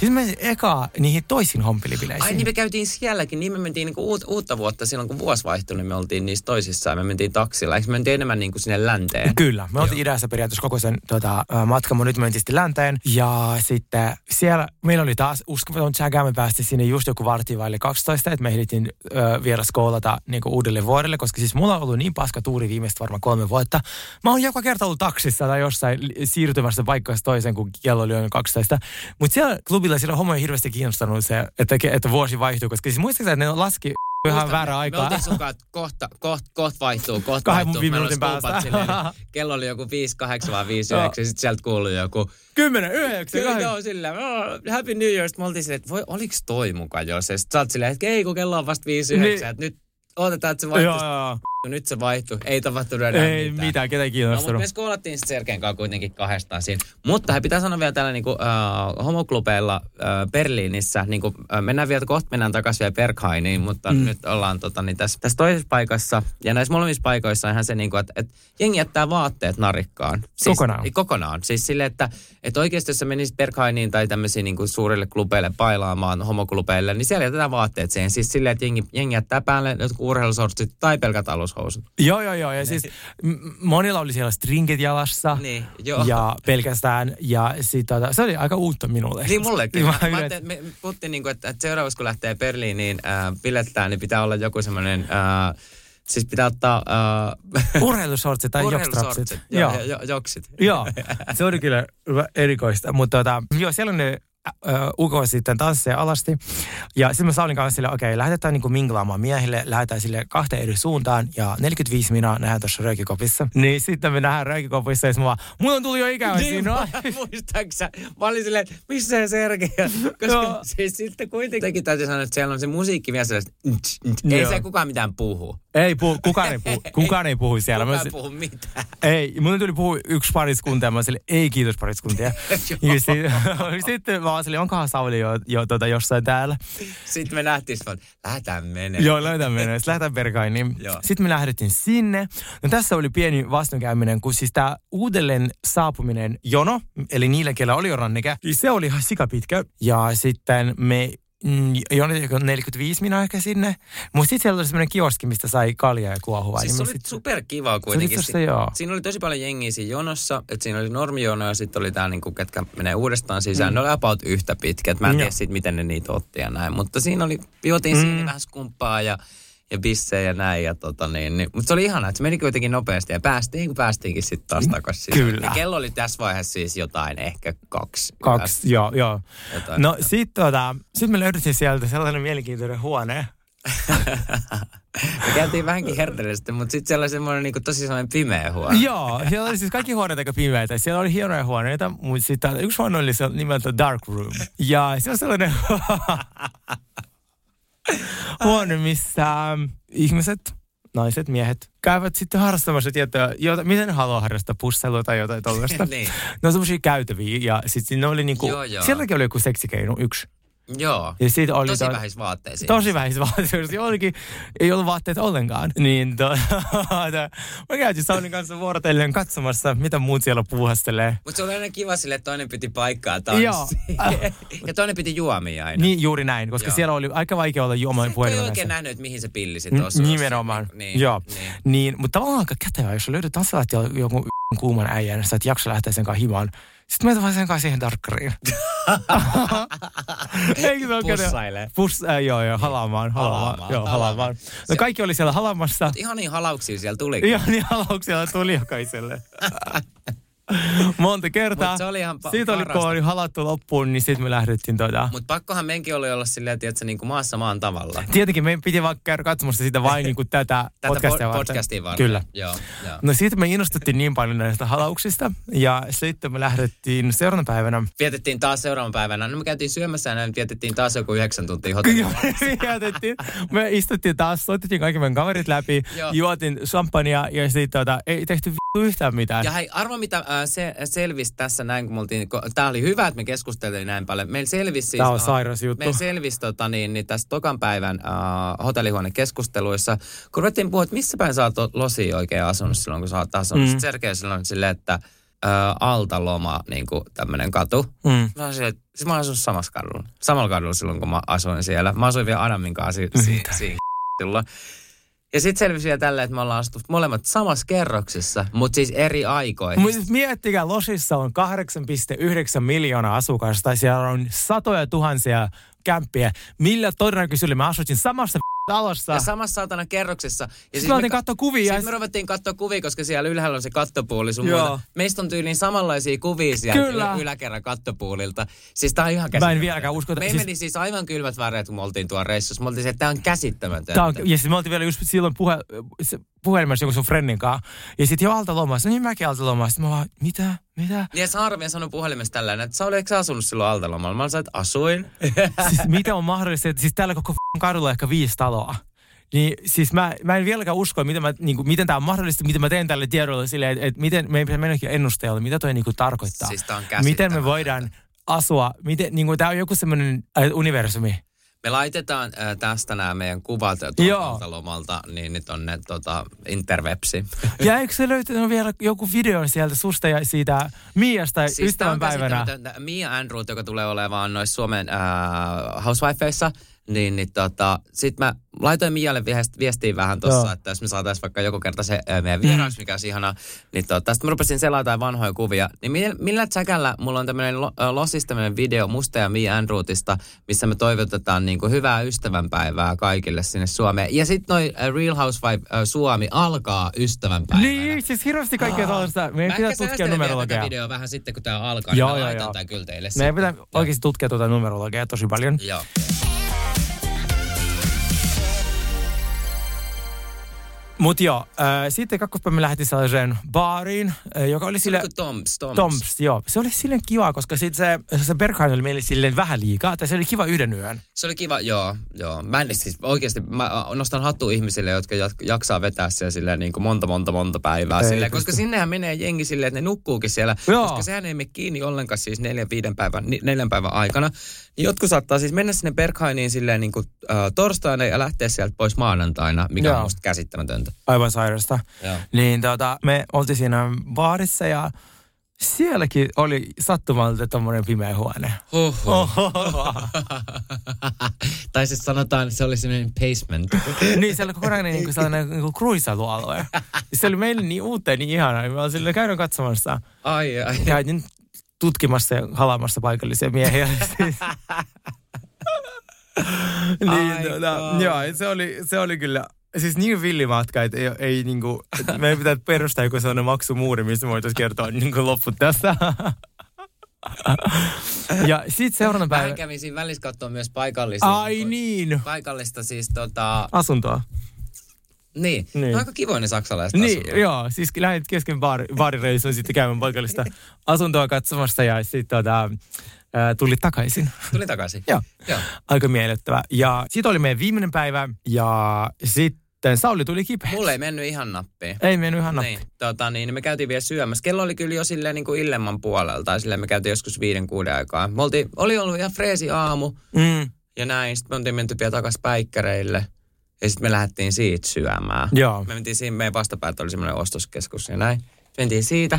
[SPEAKER 3] Siis me eka niihin toisiin hompelibileisiin.
[SPEAKER 4] Ai niin me käytiin sielläkin, niin me mentiin niinku uut, uutta vuotta silloin kun vuosi vaihtui, niin me oltiin niissä toisissa ja me mentiin taksilla. Eikö me mentiin enemmän niinku sinne länteen?
[SPEAKER 3] Kyllä, me oltiin idässä periaatteessa koko sen tota, matkan, mutta nyt me mentiin länteen. Ja sitten siellä meillä oli taas uskomaton tsägä, me päästiin sinne just joku vartti vaille 12, että me ehdittiin ö, vielä skoolata niin uudelle vuodelle, koska siis mulla on ollut niin paska tuuri viimeistä varmaan kolme vuotta. Mä oon joka kerta ollut taksissa tai jossain siirtymässä paikasta toiseen, kun kello oli jo 12. Mutta siellä klubilla siellä homo ei hirveästi kiinnostanut se, että, että vuosi vaihtuu, koska siis muistatko, että ne laski ihan
[SPEAKER 4] Muistan,
[SPEAKER 3] väärä
[SPEAKER 4] Me
[SPEAKER 3] aikaa.
[SPEAKER 4] oltiin sun kanssa, että kohta, kohta, kohta vaihtuu, kohta
[SPEAKER 3] Kahden
[SPEAKER 4] vaihtuu. oli
[SPEAKER 3] minuutin päästä.
[SPEAKER 4] silleen, niin kello oli joku 5, 8 vai 5,
[SPEAKER 3] Joo.
[SPEAKER 4] 9, sitten sieltä kuului joku,
[SPEAKER 3] 10, 9,
[SPEAKER 4] Kyllä, joo, sillä oh, Happy New Year. Sitten me oltiin silleen, että voi, oliks toi muka jo se? Sitten sä oot silleen, että ei kun kello on vasta 5, 9,
[SPEAKER 3] Niin.
[SPEAKER 4] että nyt odotetaan, että se
[SPEAKER 3] Joo,
[SPEAKER 4] vaihtuu.
[SPEAKER 3] joo, joo.
[SPEAKER 4] Nyt se vaihtui. Ei tapahtunut enää
[SPEAKER 3] Ei
[SPEAKER 4] mitään.
[SPEAKER 3] mitään, ketä ei
[SPEAKER 4] No, mutta
[SPEAKER 3] kiinnostunut.
[SPEAKER 4] me skoolattiin sitten Sergeen kanssa kuitenkin kahdestaan siinä. Mutta he pitää sanoa vielä täällä niinku, äh, homoklubeilla äh, Berliinissä. Niinku, äh, mennään vielä, kohta mennään takaisin vielä Berghainiin, mutta mm. nyt ollaan tota, niin tässä, tässä toisessa paikassa. Ja näissä molemmissa paikoissa on ihan se, niinku, että et jengi jättää vaatteet narikkaan. Siis,
[SPEAKER 3] Kokonaan.
[SPEAKER 4] ei, Kokonaan. Siis sille, että, että oikeasti jos sä menisit Berghainiin tai tämmöisiin niinku suurille klubeille pailaamaan, homoklubeille, niin siellä jätetään vaatteet siihen. Siis silleen, että jengi, jengi jättää päälle jotkut urheilusortsit tai pelkät alushousut.
[SPEAKER 3] Joo, joo, joo. Ja siis monilla oli siellä stringit jalassa.
[SPEAKER 4] Niin, joo.
[SPEAKER 3] Ja pelkästään. Ja sit, tota, se oli aika uutta minulle.
[SPEAKER 4] Niin mullekin.
[SPEAKER 3] Mä
[SPEAKER 4] Mä, että me puhuttiin, niin kuin, että, että seuraavaksi kun lähtee Berliiniin äh, bilettään, niin pitää olla joku semmoinen, äh, siis pitää ottaa äh,
[SPEAKER 3] Urheilusortsit tai jokstrapsit.
[SPEAKER 4] urheilusortsit. Joo, jo, jo, joksit.
[SPEAKER 3] Joo, se oli kyllä erikoista. Mutta tota, joo, siellä on ne uko sitten tansseja alasti. Ja sitten mä Saulin kanssa sille, okei, okay, lähdetään niinku minglaamaan miehille, lähdetään sille kahteen eri suuntaan. Ja 45 minaa nähdään tuossa röykikopissa. Niin sitten me nähdään röykikopissa ja mä vaan, mulla on tullut jo ikävä
[SPEAKER 4] Niin,
[SPEAKER 3] siinä.
[SPEAKER 4] muistaaks sä? Mä olin silleen, että missä se Sergei? Koska
[SPEAKER 3] Joo.
[SPEAKER 4] siis sitten kuitenkin täytyy sanoa, että siellä on se musiikki vielä sellaista, ei se kukaan mitään puhu.
[SPEAKER 3] Ei puhu, kukaan ei puhu, kukaan ei puhu siellä.
[SPEAKER 4] Kukaan
[SPEAKER 3] Mä
[SPEAKER 4] ei puhu mitään.
[SPEAKER 3] Ei, mun tuli puhua yksi pariskunta ja mä sille, ei kiitos pariskuntia. sitten, sitten mä olin onkohan Sauli jo, jo tota, jossain täällä.
[SPEAKER 4] Sitten me nähtiin, että lähdetään menemään.
[SPEAKER 3] Joo, lähdetään mennä. Sitten lähdetään Bergainiin.
[SPEAKER 4] Joo.
[SPEAKER 3] Sitten me lähdettiin sinne. No tässä oli pieni vastoinkäyminen, kun siis tämä uudelleen saapuminen jono, eli niillä, kellä oli jo rannike, niin se oli ihan sikapitkä. Ja sitten me mm, jonotettiin 45 minä ehkä sinne. Mutta sitten siellä oli semmoinen kioski, mistä sai kaljaa ja kuohuvaa.
[SPEAKER 4] Siis
[SPEAKER 3] niin
[SPEAKER 4] se oli
[SPEAKER 3] sit-
[SPEAKER 4] super kiva
[SPEAKER 3] oli
[SPEAKER 4] kuitenkin.
[SPEAKER 3] itse asiassa joo.
[SPEAKER 4] Siinä oli tosi paljon jengiä siinä jonossa, että siinä oli normijono ja sitten oli tää niinku, ketkä menee uudestaan sisään. Mm. Ne oli about yhtä pitkät. Mä en
[SPEAKER 3] Joo.
[SPEAKER 4] tiedä sit, miten ne niitä otti ja näin. Mutta siinä oli, juotiin mm. siinä vähän skumppaa ja, ja bissejä ja näin. Ja tota niin, niin. Mutta se oli ihanaa, että se meni kuitenkin nopeasti ja päästiin, kun päästiinkin sitten taas takaisin.
[SPEAKER 3] Kyllä.
[SPEAKER 4] Ja kello oli tässä vaiheessa siis jotain, ehkä kaksi.
[SPEAKER 3] Kaksi, joo, joo.
[SPEAKER 4] Jotain.
[SPEAKER 3] No sitten tota, sit me löydettiin sieltä sellainen mielenkiintoinen huone.
[SPEAKER 4] Me käytiin vähänkin hertellisesti, mutta sitten siellä oli semmoinen niin tosi sellainen pimeä huone.
[SPEAKER 3] Joo, siellä oli siis kaikki huoneet aika pimeitä. Siellä oli hienoja huoneita, mutta sitten yksi huone oli se nimeltä Dark Room. Ja se on sellainen huone, missä ähm, ihmiset, naiset, miehet käyvät sitten harrastamassa tietoa, jota, miten haluaa harrastaa pusselua tai jotain tollaista.
[SPEAKER 4] niin.
[SPEAKER 3] Ne on semmoisia käytäviä ja sitten ne oli niinku,
[SPEAKER 4] Joo, joo.
[SPEAKER 3] sielläkin oli joku seksikeino, yksi.
[SPEAKER 4] Joo.
[SPEAKER 3] Ja siitä oli
[SPEAKER 4] Tosi
[SPEAKER 3] to-
[SPEAKER 4] vähis vaatteisiin.
[SPEAKER 3] Tosi vähissä vaatteissa. Jollakin ei ollut vaatteet ollenkaan. Niin to, mä käytin Saunin kanssa vuorotellen katsomassa, mitä muut siellä puuhastelee.
[SPEAKER 4] Mutta se oli aina kiva sille, että toinen piti paikkaa
[SPEAKER 3] Joo.
[SPEAKER 4] tanssiin. ja toinen piti juomia aina.
[SPEAKER 3] Niin juuri näin, koska
[SPEAKER 4] Joo.
[SPEAKER 3] siellä oli aika vaikea olla juomaan puhelimen
[SPEAKER 4] oikein
[SPEAKER 3] kanssa.
[SPEAKER 4] nähnyt, että mihin se pilli sitten osui.
[SPEAKER 3] Nimenomaan,
[SPEAKER 4] Niin,
[SPEAKER 3] joo.
[SPEAKER 4] Niin.
[SPEAKER 3] Niin, mutta tavallaan aika kätevä, jos löydät tanssilattialla joku kuuman äijän, sä et jaksa lähteä sen kanssa himaan. Sitten meitä vaan sen kanssa siihen darkkariin. Eikö se ole kätevä?
[SPEAKER 4] Pussailee.
[SPEAKER 3] Pus, äh, joo, joo, halaamaan, halaamaan.
[SPEAKER 4] Halaamaan,
[SPEAKER 3] Joo,
[SPEAKER 4] halaamaan.
[SPEAKER 3] halaamaan. No kaikki oli siellä halaamassa.
[SPEAKER 4] Ihan niin halauksia siellä tuli.
[SPEAKER 3] Ihan niin halauksia tuli jokaiselle. Monta kertaa.
[SPEAKER 4] Mut se oli ihan pa-
[SPEAKER 3] Siitä oli, kun oli halattu loppuun, niin sitten me lähdettiin tota...
[SPEAKER 4] Mutta pakkohan menkin oli olla silleen, että niin kuin maassa maan tavalla.
[SPEAKER 3] Tietenkin meidän piti vaan käydä katsomassa sitä vain niin kuin tätä,
[SPEAKER 4] Tätä
[SPEAKER 3] podcastia
[SPEAKER 4] po-
[SPEAKER 3] varten.
[SPEAKER 4] podcastia varten.
[SPEAKER 3] Kyllä.
[SPEAKER 4] Joo, joo.
[SPEAKER 3] No siitä me innostuttiin niin paljon näistä halauksista ja sitten me lähdettiin seuraavana päivänä.
[SPEAKER 4] Vietettiin taas seuraavan päivänä. No me käytiin syömässä ja näin vietettiin taas joku yhdeksän tuntia hotellilla.
[SPEAKER 3] me jätettiin. Me istuttiin taas, soitettiin kaikki meidän kaverit läpi, juotin champagnea ja sitten tota, ei tehty yhtään mitään.
[SPEAKER 4] Ja hei, arvo mitä äh, se selvisi tässä näin, kun me oltiin, tämä oli hyvä, että me keskusteltiin näin paljon. Meillä selvisi siis...
[SPEAKER 3] Tää on
[SPEAKER 4] äh,
[SPEAKER 3] sairas juttu.
[SPEAKER 4] Meillä selvisi tota, niin, niin tässä tokan päivän äh, hotellihuonekeskusteluissa, kun ruvettiin puhua, että missä päin sä oot Losi oikein asunut silloin, kun sä oot asunut.
[SPEAKER 3] Mm.
[SPEAKER 4] Sitten Sergei silloin silleen, että äh, Altaloma, niin kuin tämmöinen katu.
[SPEAKER 3] Mm.
[SPEAKER 4] Mä olisin, että siis mä asun samassa kadulla. Samalla kadulla silloin, kun mä asuin siellä. Mä asuin vielä Adamin kanssa si- si- siinä silloin. Ja sitten selvisi vielä tällä, että me ollaan asuttu molemmat samassa kerroksessa, mutta siis eri aikoihin.
[SPEAKER 3] Mutta siis miettikää, Losissa on 8,9 miljoonaa asukasta, siellä on satoja tuhansia kämppiä. Millä todennäköisyydellä mä asutin samassa talossa?
[SPEAKER 4] Ja samassa saatana kerroksessa. Ja
[SPEAKER 3] Sitten me oltiin katsoa kuvia.
[SPEAKER 4] Sitten me ruvettiin katsoa kuvia, koska siellä ylhäällä on se kattopuoli sun
[SPEAKER 3] Joo.
[SPEAKER 4] muuta. Meistä on tyyliin samanlaisia kuvia sieltä
[SPEAKER 3] Kyllä.
[SPEAKER 4] ylä- yläkerran kattopuolilta. Siis tää on ihan
[SPEAKER 3] Mä en
[SPEAKER 4] käsittämätöntä.
[SPEAKER 3] vieläkään usko, että...
[SPEAKER 4] Me
[SPEAKER 3] siis,
[SPEAKER 4] meni siis aivan kylmät väreet, kun me oltiin tuolla reissussa. Me oltiin se, että tää on käsittämätöntä.
[SPEAKER 3] tää on, ja siis me oltiin vielä just silloin puhe, puhelimessa jonkun sun friendin kanssa. Ja sitten jo alta lomassa, niin mäkin alta lomassa. Mä vaan, mitä? Mitä?
[SPEAKER 4] Ja Saara vielä sanoi puhelimessa tällainen, että sä oletko sä asunut silloin Altalomalla? Mä sanoin, että asuin.
[SPEAKER 3] siis mitä on mahdollista, että siis täällä koko kadulla on ehkä viisi taloa. Niin siis mä, mä en vieläkään usko, miten, mä, niin kuin, miten tämä on mahdollista, miten mä teen tälle tiedolle silleen, että, että miten meidän pitää mennäkin ennustajalle, mitä toi niin kuin tarkoittaa.
[SPEAKER 4] Siis tää on
[SPEAKER 3] miten me voidaan asua, miten, niin kuin, tämä on joku semmoinen äh, universumi.
[SPEAKER 4] Me laitetaan äh, tästä nämä meidän kuvat tuolta Altalomalta, niin nyt on ne tota, interwebsi.
[SPEAKER 3] Ja eikö se löytynyt vielä joku video sieltä susta ja siitä Miasta siis ystävänpäivänä?
[SPEAKER 4] Mia Andrew, joka tulee olemaan noissa Suomen äh, housewifeissa, niin, niin tota, sit mä laitoin Mialle viest, viestiin vähän
[SPEAKER 3] Joo.
[SPEAKER 4] tossa, että jos me saataisiin vaikka joku kerta se äh, meidän vieraaksi, mikä olisi ihanaa, niin tota, sitten mä rupesin selaa jotain vanhoja kuvia. Niin millä, millä tsäkällä mulla on tämmöinen lo, Lossista tämmöinen video musta ja Mia Andrewtista, missä me toivotetaan niin kuin hyvää ystävänpäivää kaikille sinne Suomeen. Ja sitten noi Real Housewife äh, Suomi alkaa ystävänpäivänä.
[SPEAKER 3] Niin, siis hirveästi kaikkea tällaista. Meidän pitää tutkia numerologiaa.
[SPEAKER 4] tätä videoa vähän sitten, kun tää alkaa.
[SPEAKER 3] Joo,
[SPEAKER 4] niin mä
[SPEAKER 3] joo,
[SPEAKER 4] laitan
[SPEAKER 3] joo.
[SPEAKER 4] kyllä teille
[SPEAKER 3] Meidän pitää oikeasti tutkia tuota numerologiaa tosi paljon.
[SPEAKER 4] Joo.
[SPEAKER 3] Mutta joo, äh, sitten kakkospäivä me lähdettiin sellaiseen baariin, äh, joka oli sille...
[SPEAKER 4] Toms, Toms.
[SPEAKER 3] Toms, joo. Se oli silleen kiva, koska sit se, se Berghain oli meille silleen vähän liikaa, tai se oli kiva yhden yön.
[SPEAKER 4] Se oli kiva, joo, joo. Mä en siis oikeasti, mä nostan hattu ihmisille, jotka jak- jaksaa vetää siellä silleen niin kuin monta, monta, monta päivää.
[SPEAKER 3] Ei
[SPEAKER 4] Silleen, koska sinnehän menee jengi silleen, että ne nukkuukin siellä.
[SPEAKER 3] Joo.
[SPEAKER 4] Koska sehän ei mene kiinni ollenkaan siis neljän, viiden päivän, neljän päivän aikana. Niin jotkut saattaa siis mennä sinne Berghainiin silleen niin kuin, äh, torstaina ja lähteä sieltä pois maanantaina, mikä
[SPEAKER 3] Joo.
[SPEAKER 4] on musta käsittämätöntä.
[SPEAKER 3] Aivan sairasta.
[SPEAKER 4] Joo.
[SPEAKER 3] Niin tota, me oltiin siinä baarissa ja sielläkin oli sattumalta tommonen pimeä huone.
[SPEAKER 4] Huhhuh. tai siis sanotaan, että se oli semmoinen basement.
[SPEAKER 3] niin siellä oli kokonainen niin sellainen niin kruisailualue. Se oli meille niin uuteen, niin ihanaa. Me oltiin silleen käydään katsomassa.
[SPEAKER 4] Ai, ai.
[SPEAKER 3] Käytin tutkimassa ja halaamassa paikallisia miehiä. niin, tota,
[SPEAKER 4] kauan.
[SPEAKER 3] joo, se oli, se oli kyllä siis niin villimatka, että ei, ei niinku, että meidän pitää perustaa joku sellainen maksumuuri, mistä me voitaisiin kertoa niinku lopput tästä. ja sitten seuraavana
[SPEAKER 4] Mä
[SPEAKER 3] päivänä...
[SPEAKER 4] kävin siinä välissä katsoa myös paikallisia.
[SPEAKER 3] Ai niin.
[SPEAKER 4] Paikallista siis tota...
[SPEAKER 3] Asuntoa.
[SPEAKER 4] Niin.
[SPEAKER 3] Niin.
[SPEAKER 4] niin. Aika kivoja ne saksalaiset
[SPEAKER 3] Niin,
[SPEAKER 4] asunnot.
[SPEAKER 3] joo. Siis lähdit kesken baari, baarireissuun sitten käymään paikallista asuntoa katsomassa ja sitten tota, ää, tuli takaisin.
[SPEAKER 4] Tuli takaisin.
[SPEAKER 3] Joo.
[SPEAKER 4] Joo.
[SPEAKER 3] Aika miellyttävä. Ja sitten oli meidän viimeinen päivä ja sitten Sauli tuli kipeä.
[SPEAKER 4] Mulle ei mennyt ihan nappiin.
[SPEAKER 3] Ei mennyt ihan nappi.
[SPEAKER 4] Niin, tota, niin, me käytiin vielä syömässä. Kello oli kyllä jo silleen niin kuin illemman puolelta. Tai silleen me käytiin joskus viiden kuuden aikaa. Me oltiin, oli ollut ihan freesi aamu
[SPEAKER 3] Mm,
[SPEAKER 4] ja näin. Sitten me oltiin menty vielä takaisin päikkäreille. Ja sitten me lähdettiin siitä syömään.
[SPEAKER 3] joo.
[SPEAKER 4] Me mentiin siinä, meidän vastapäät oli semmoinen ostoskeskus ja näin. Mentiin siitä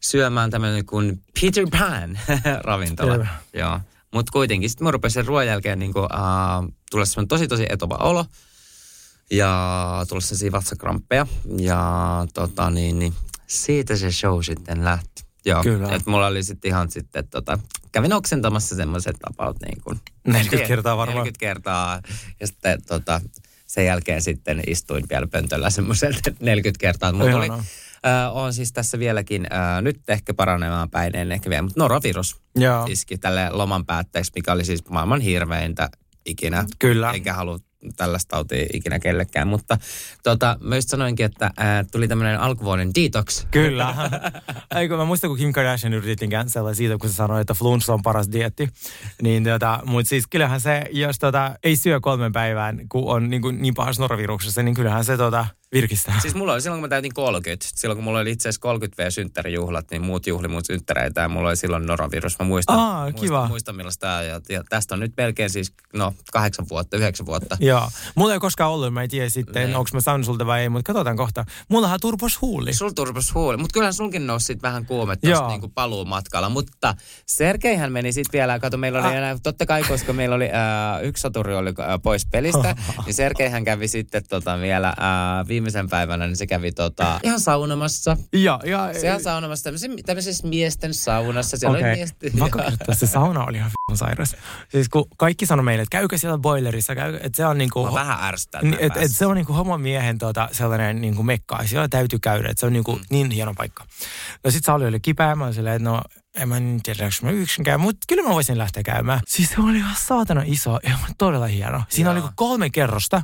[SPEAKER 4] syömään tämmöinen kuin Peter Pan ravintola. Joo. Mutta kuitenkin sitten mun rupesi sen ruoan jälkeen niinku, uh, tulla semmoinen tosi tosi etova olo. Ja tulla sellaisia vatsakramppeja. Ja tota niin, niin siitä se show sitten lähti. Joo,
[SPEAKER 3] Kyllä.
[SPEAKER 4] Et mulla oli sitten ihan sitten tota, kävin oksentamassa semmoiset about niin kuin.
[SPEAKER 3] 40 kertaa varmaan.
[SPEAKER 4] 40 kertaa. Ja sitten tota, sen jälkeen sitten istuin vielä pöntöllä semmoiset 40 kertaa. Mutta oli, Äh, on siis tässä vieläkin, äh, nyt ehkä paranemaan päin en ehkä vielä, mutta norovirus
[SPEAKER 3] Joo.
[SPEAKER 4] iski tälle loman päätteeksi, mikä oli siis maailman hirveintä ikinä.
[SPEAKER 3] Kyllä.
[SPEAKER 4] Enkä halua tällaista tautia ikinä kellekään, mutta tota, mä just sanoinkin, että ää, tuli tämmöinen alkuvuoden detox.
[SPEAKER 3] Kyllä. Eikö mä muistan, kun Kim Kardashian yritettiin cancella siitä, kun se sanoi, että flunssa on paras dietti. Niin tota, mutta siis kyllähän se, jos tota, ei syö kolmen päivään, kun on niin, kuin, niin pahassa noroviruksessa, niin kyllähän se tota, virkistää.
[SPEAKER 4] Siis mulla oli silloin, kun mä täytin 30, silloin kun mulla oli itse asiassa 30 v synttärijuhlat, niin muut juhli mun synttäreitä ja mulla oli silloin norovirus. Mä muistan,
[SPEAKER 3] Aa,
[SPEAKER 4] muistan,
[SPEAKER 3] kiva.
[SPEAKER 4] muistan millaista tämä ja, ja, tästä on nyt melkein siis, no kahdeksan vuotta, yhdeksän vuotta.
[SPEAKER 3] Joo. Mulla ei koskaan ollut, mä en tiedä sitten,
[SPEAKER 4] Niin.
[SPEAKER 3] onko mä saanut sulta vai ei, mutta katsotaan kohta. Mullahan turpos huuli.
[SPEAKER 4] Sul turpas huuli, mutta kyllähän sulkin nousi sit vähän kuume tuossa niinku paluumatkalla. Mutta Sergeihän meni sitten vielä, kato meillä oli
[SPEAKER 3] Ah.
[SPEAKER 4] enää, totta kai koska meillä oli ää, yksi soturi oli ää, pois pelistä, niin Sergeihän kävi sitten tota vielä ää, viimeisen päivänä, niin se kävi tota, ihan saunomassa.
[SPEAKER 3] Ja, ja,
[SPEAKER 4] Se ihan saunomassa tämmöisessä, tämmöisessä miesten saunassa. Siellä
[SPEAKER 3] Okei.
[SPEAKER 4] oli miesten,
[SPEAKER 3] Pakko kertoa, se sauna oli ihan f***n sairas. Siis kun kaikki sanoi meille, että käykö siellä boilerissa, käykö, että se on niinku...
[SPEAKER 4] Mua vähän ärsyttää.
[SPEAKER 3] Niin,
[SPEAKER 4] että
[SPEAKER 3] et, et se on niinku homomiehen tota, sellainen niinku mekka. Siellä täytyy käydä. Et se on niinku mm. niin hieno paikka. No sit Sauli oli kipeä. Mä silleen, että no en mä nyt tiedä, onko mä yksin käy, mutta kyllä mä voisin lähteä käymään. Siis se oli ihan saatana iso ja todella hieno. Siinä oli
[SPEAKER 4] Joo.
[SPEAKER 3] niinku kolme kerrosta.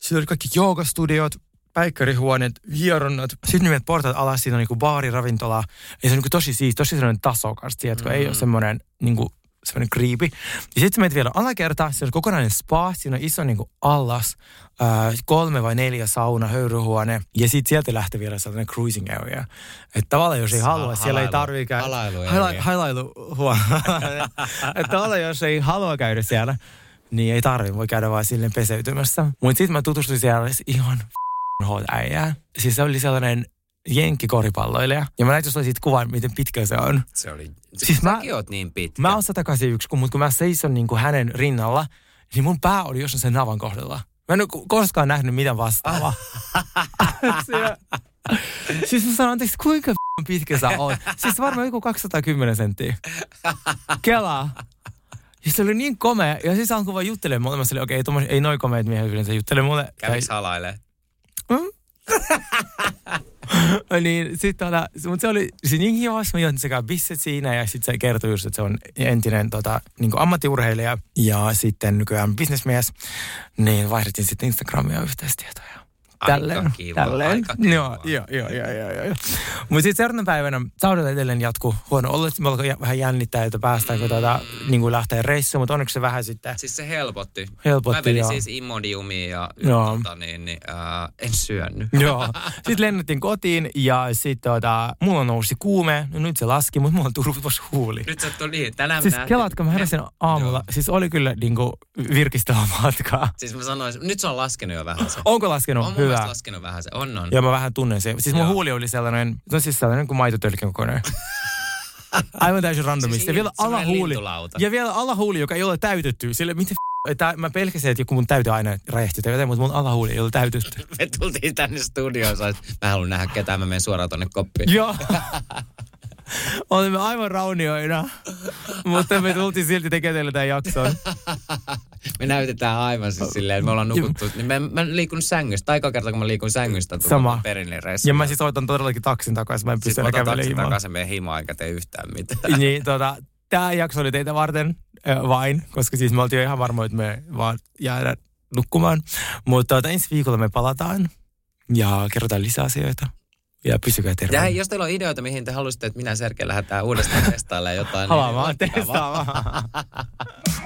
[SPEAKER 3] Siinä oli kaikki joogastudiot, päikkärihuoneet, hieronnat. Sitten nimet portaat alas, siinä on niinku baari, ravintola. Ja se on niinku tosi siis, tosi sellainen tasokas, tiedätkö? Mm. Ei ole semmoinen niinku semmoinen kriipi. Ja sitten menet vielä alakerta, se on kokonainen spa, siinä on iso niinku allas, ää, kolme vai neljä sauna, höyryhuone, ja sitten sieltä lähtee vielä sellainen cruising area. Että tavallaan jos ei halua, siellä ei
[SPEAKER 4] halailu-
[SPEAKER 3] tarvitse käydä.
[SPEAKER 4] halailu
[SPEAKER 3] Hala-
[SPEAKER 4] area.
[SPEAKER 3] Halailuhuone. Että tavallaan jos ei halua käydä siellä, niin ei tarvi, voi käydä vaan silleen peseytymässä. Mutta sitten mä tutustuin siellä ihan äijää. Siis se oli sellainen jenkkikoripalloilija. Ja mä näytin sulle siitä kuvan, miten pitkä se on.
[SPEAKER 4] Se oli,
[SPEAKER 3] Siis mä-
[SPEAKER 4] oot niin pitkä.
[SPEAKER 3] Mä oon 181, kun, mutta kun mä seison niin kuin hänen rinnalla, niin mun pää oli jossain sen navan kohdalla. Mä en ole koskaan nähnyt mitään vastaavaa. Siis mä sanon, anteeksi, kuinka pitkä sä oot? Siis varmaan joku 210 senttiä. Kelaa. Ja se oli niin komea. Ja siis alkoi vaan juttelemaan mulle. Mä sanoin, okei, okay, ei noin komeet miehet yleensä juttele mulle.
[SPEAKER 4] Käviks halailee?
[SPEAKER 3] niin sitten tota, mutta se oli se niin hivas, mä join sekä bisset siinä ja sitten se kertoi just, että se on entinen tota, niin ammattiurheilija ja sitten nykyään bisnesmies, niin vaihdettiin sitten Instagramia yhteistietoja.
[SPEAKER 4] Aika
[SPEAKER 3] Tälleen,
[SPEAKER 4] kiva,
[SPEAKER 3] tälleen.
[SPEAKER 4] aika kiva.
[SPEAKER 3] Joo, joo, joo, joo, joo, joo. Mutta sitten seuraavana päivänä saudella edelleen jatkuu huono ollut, että me alkoi vähän jännittää, että päästäänkö tota, niin kuin lähteä reissuun, mutta onneksi se vähän sitten
[SPEAKER 4] Siis se helpotti.
[SPEAKER 3] helpotti.
[SPEAKER 4] Mä vedin
[SPEAKER 3] joo.
[SPEAKER 4] siis Imodiumiin ja
[SPEAKER 3] Joo.
[SPEAKER 4] tota, niin, niin, äh, en syönyt.
[SPEAKER 3] Joo. Sitten lennettiin kotiin ja sitten tota, mulla nousi kuume. No nyt se laski, mutta mulla on turvas huuli.
[SPEAKER 4] Nyt sä tuli niin, tänään
[SPEAKER 3] Siis
[SPEAKER 4] me nähtiin-
[SPEAKER 3] kelaatko, mä heräsin aamulla.
[SPEAKER 4] Joo.
[SPEAKER 3] Siis oli kyllä niinku virkistävä matkaa.
[SPEAKER 4] Siis mä sanoisin, nyt se on laskenut jo vähän se.
[SPEAKER 3] Onko laskenut?
[SPEAKER 4] on
[SPEAKER 3] Hyvä.
[SPEAKER 4] laskenut vähän se. On, on.
[SPEAKER 3] Joo, mä vähän tunnen se. Siis mun
[SPEAKER 4] Joo.
[SPEAKER 3] huuli oli sellainen, no siis sellainen kuin maitotölkin kokoinen. Aivan täysin randomista.
[SPEAKER 4] Siis
[SPEAKER 3] ja vielä alahuuli.
[SPEAKER 4] lintulauta.
[SPEAKER 3] Ja vielä alahuuli, joka ei ole täytetty. Sille, miten että mä pelkäsin, että joku mun täyte aina räjähti tai jotain, mutta mun alahuuli ei ole täytetty.
[SPEAKER 4] Me tultiin tänne studioon, sä mä haluan nähdä ketään, mä menen suoraan tonne koppiin.
[SPEAKER 3] Joo. Olimme aivan raunioina, mutta me tultiin silti tekemään teille tämän jakson.
[SPEAKER 4] me näytetään aivan siis silleen, että me ollaan nukuttu. Niin mä, mä liikun sängystä. Aika kerta, kun mä liikun sängystä
[SPEAKER 3] Sama. Ja mä siis otan todellakin taksin takaisin, mä en pysty
[SPEAKER 4] Sitten
[SPEAKER 3] enää kävelemään
[SPEAKER 4] taksin
[SPEAKER 3] himaan.
[SPEAKER 4] takaisin meidän himaan, eikä tee yhtään mitään.
[SPEAKER 3] niin, tota, tämä jakso oli teitä varten äh, vain, koska siis me oltiin jo ihan varmoja, että me vaan jäädään nukkumaan. Mutta tota, ensi viikolla me palataan ja kerrotaan lisää asioita. Ja pysykää
[SPEAKER 4] Ja
[SPEAKER 3] terveenä.
[SPEAKER 4] hei, jos teillä on ideoita, mihin te haluaisitte, että minä ja Sergei lähdetään uudestaan testailemaan jotain.
[SPEAKER 3] Halaamaan,
[SPEAKER 4] niin vaan.
[SPEAKER 3] testaamaan.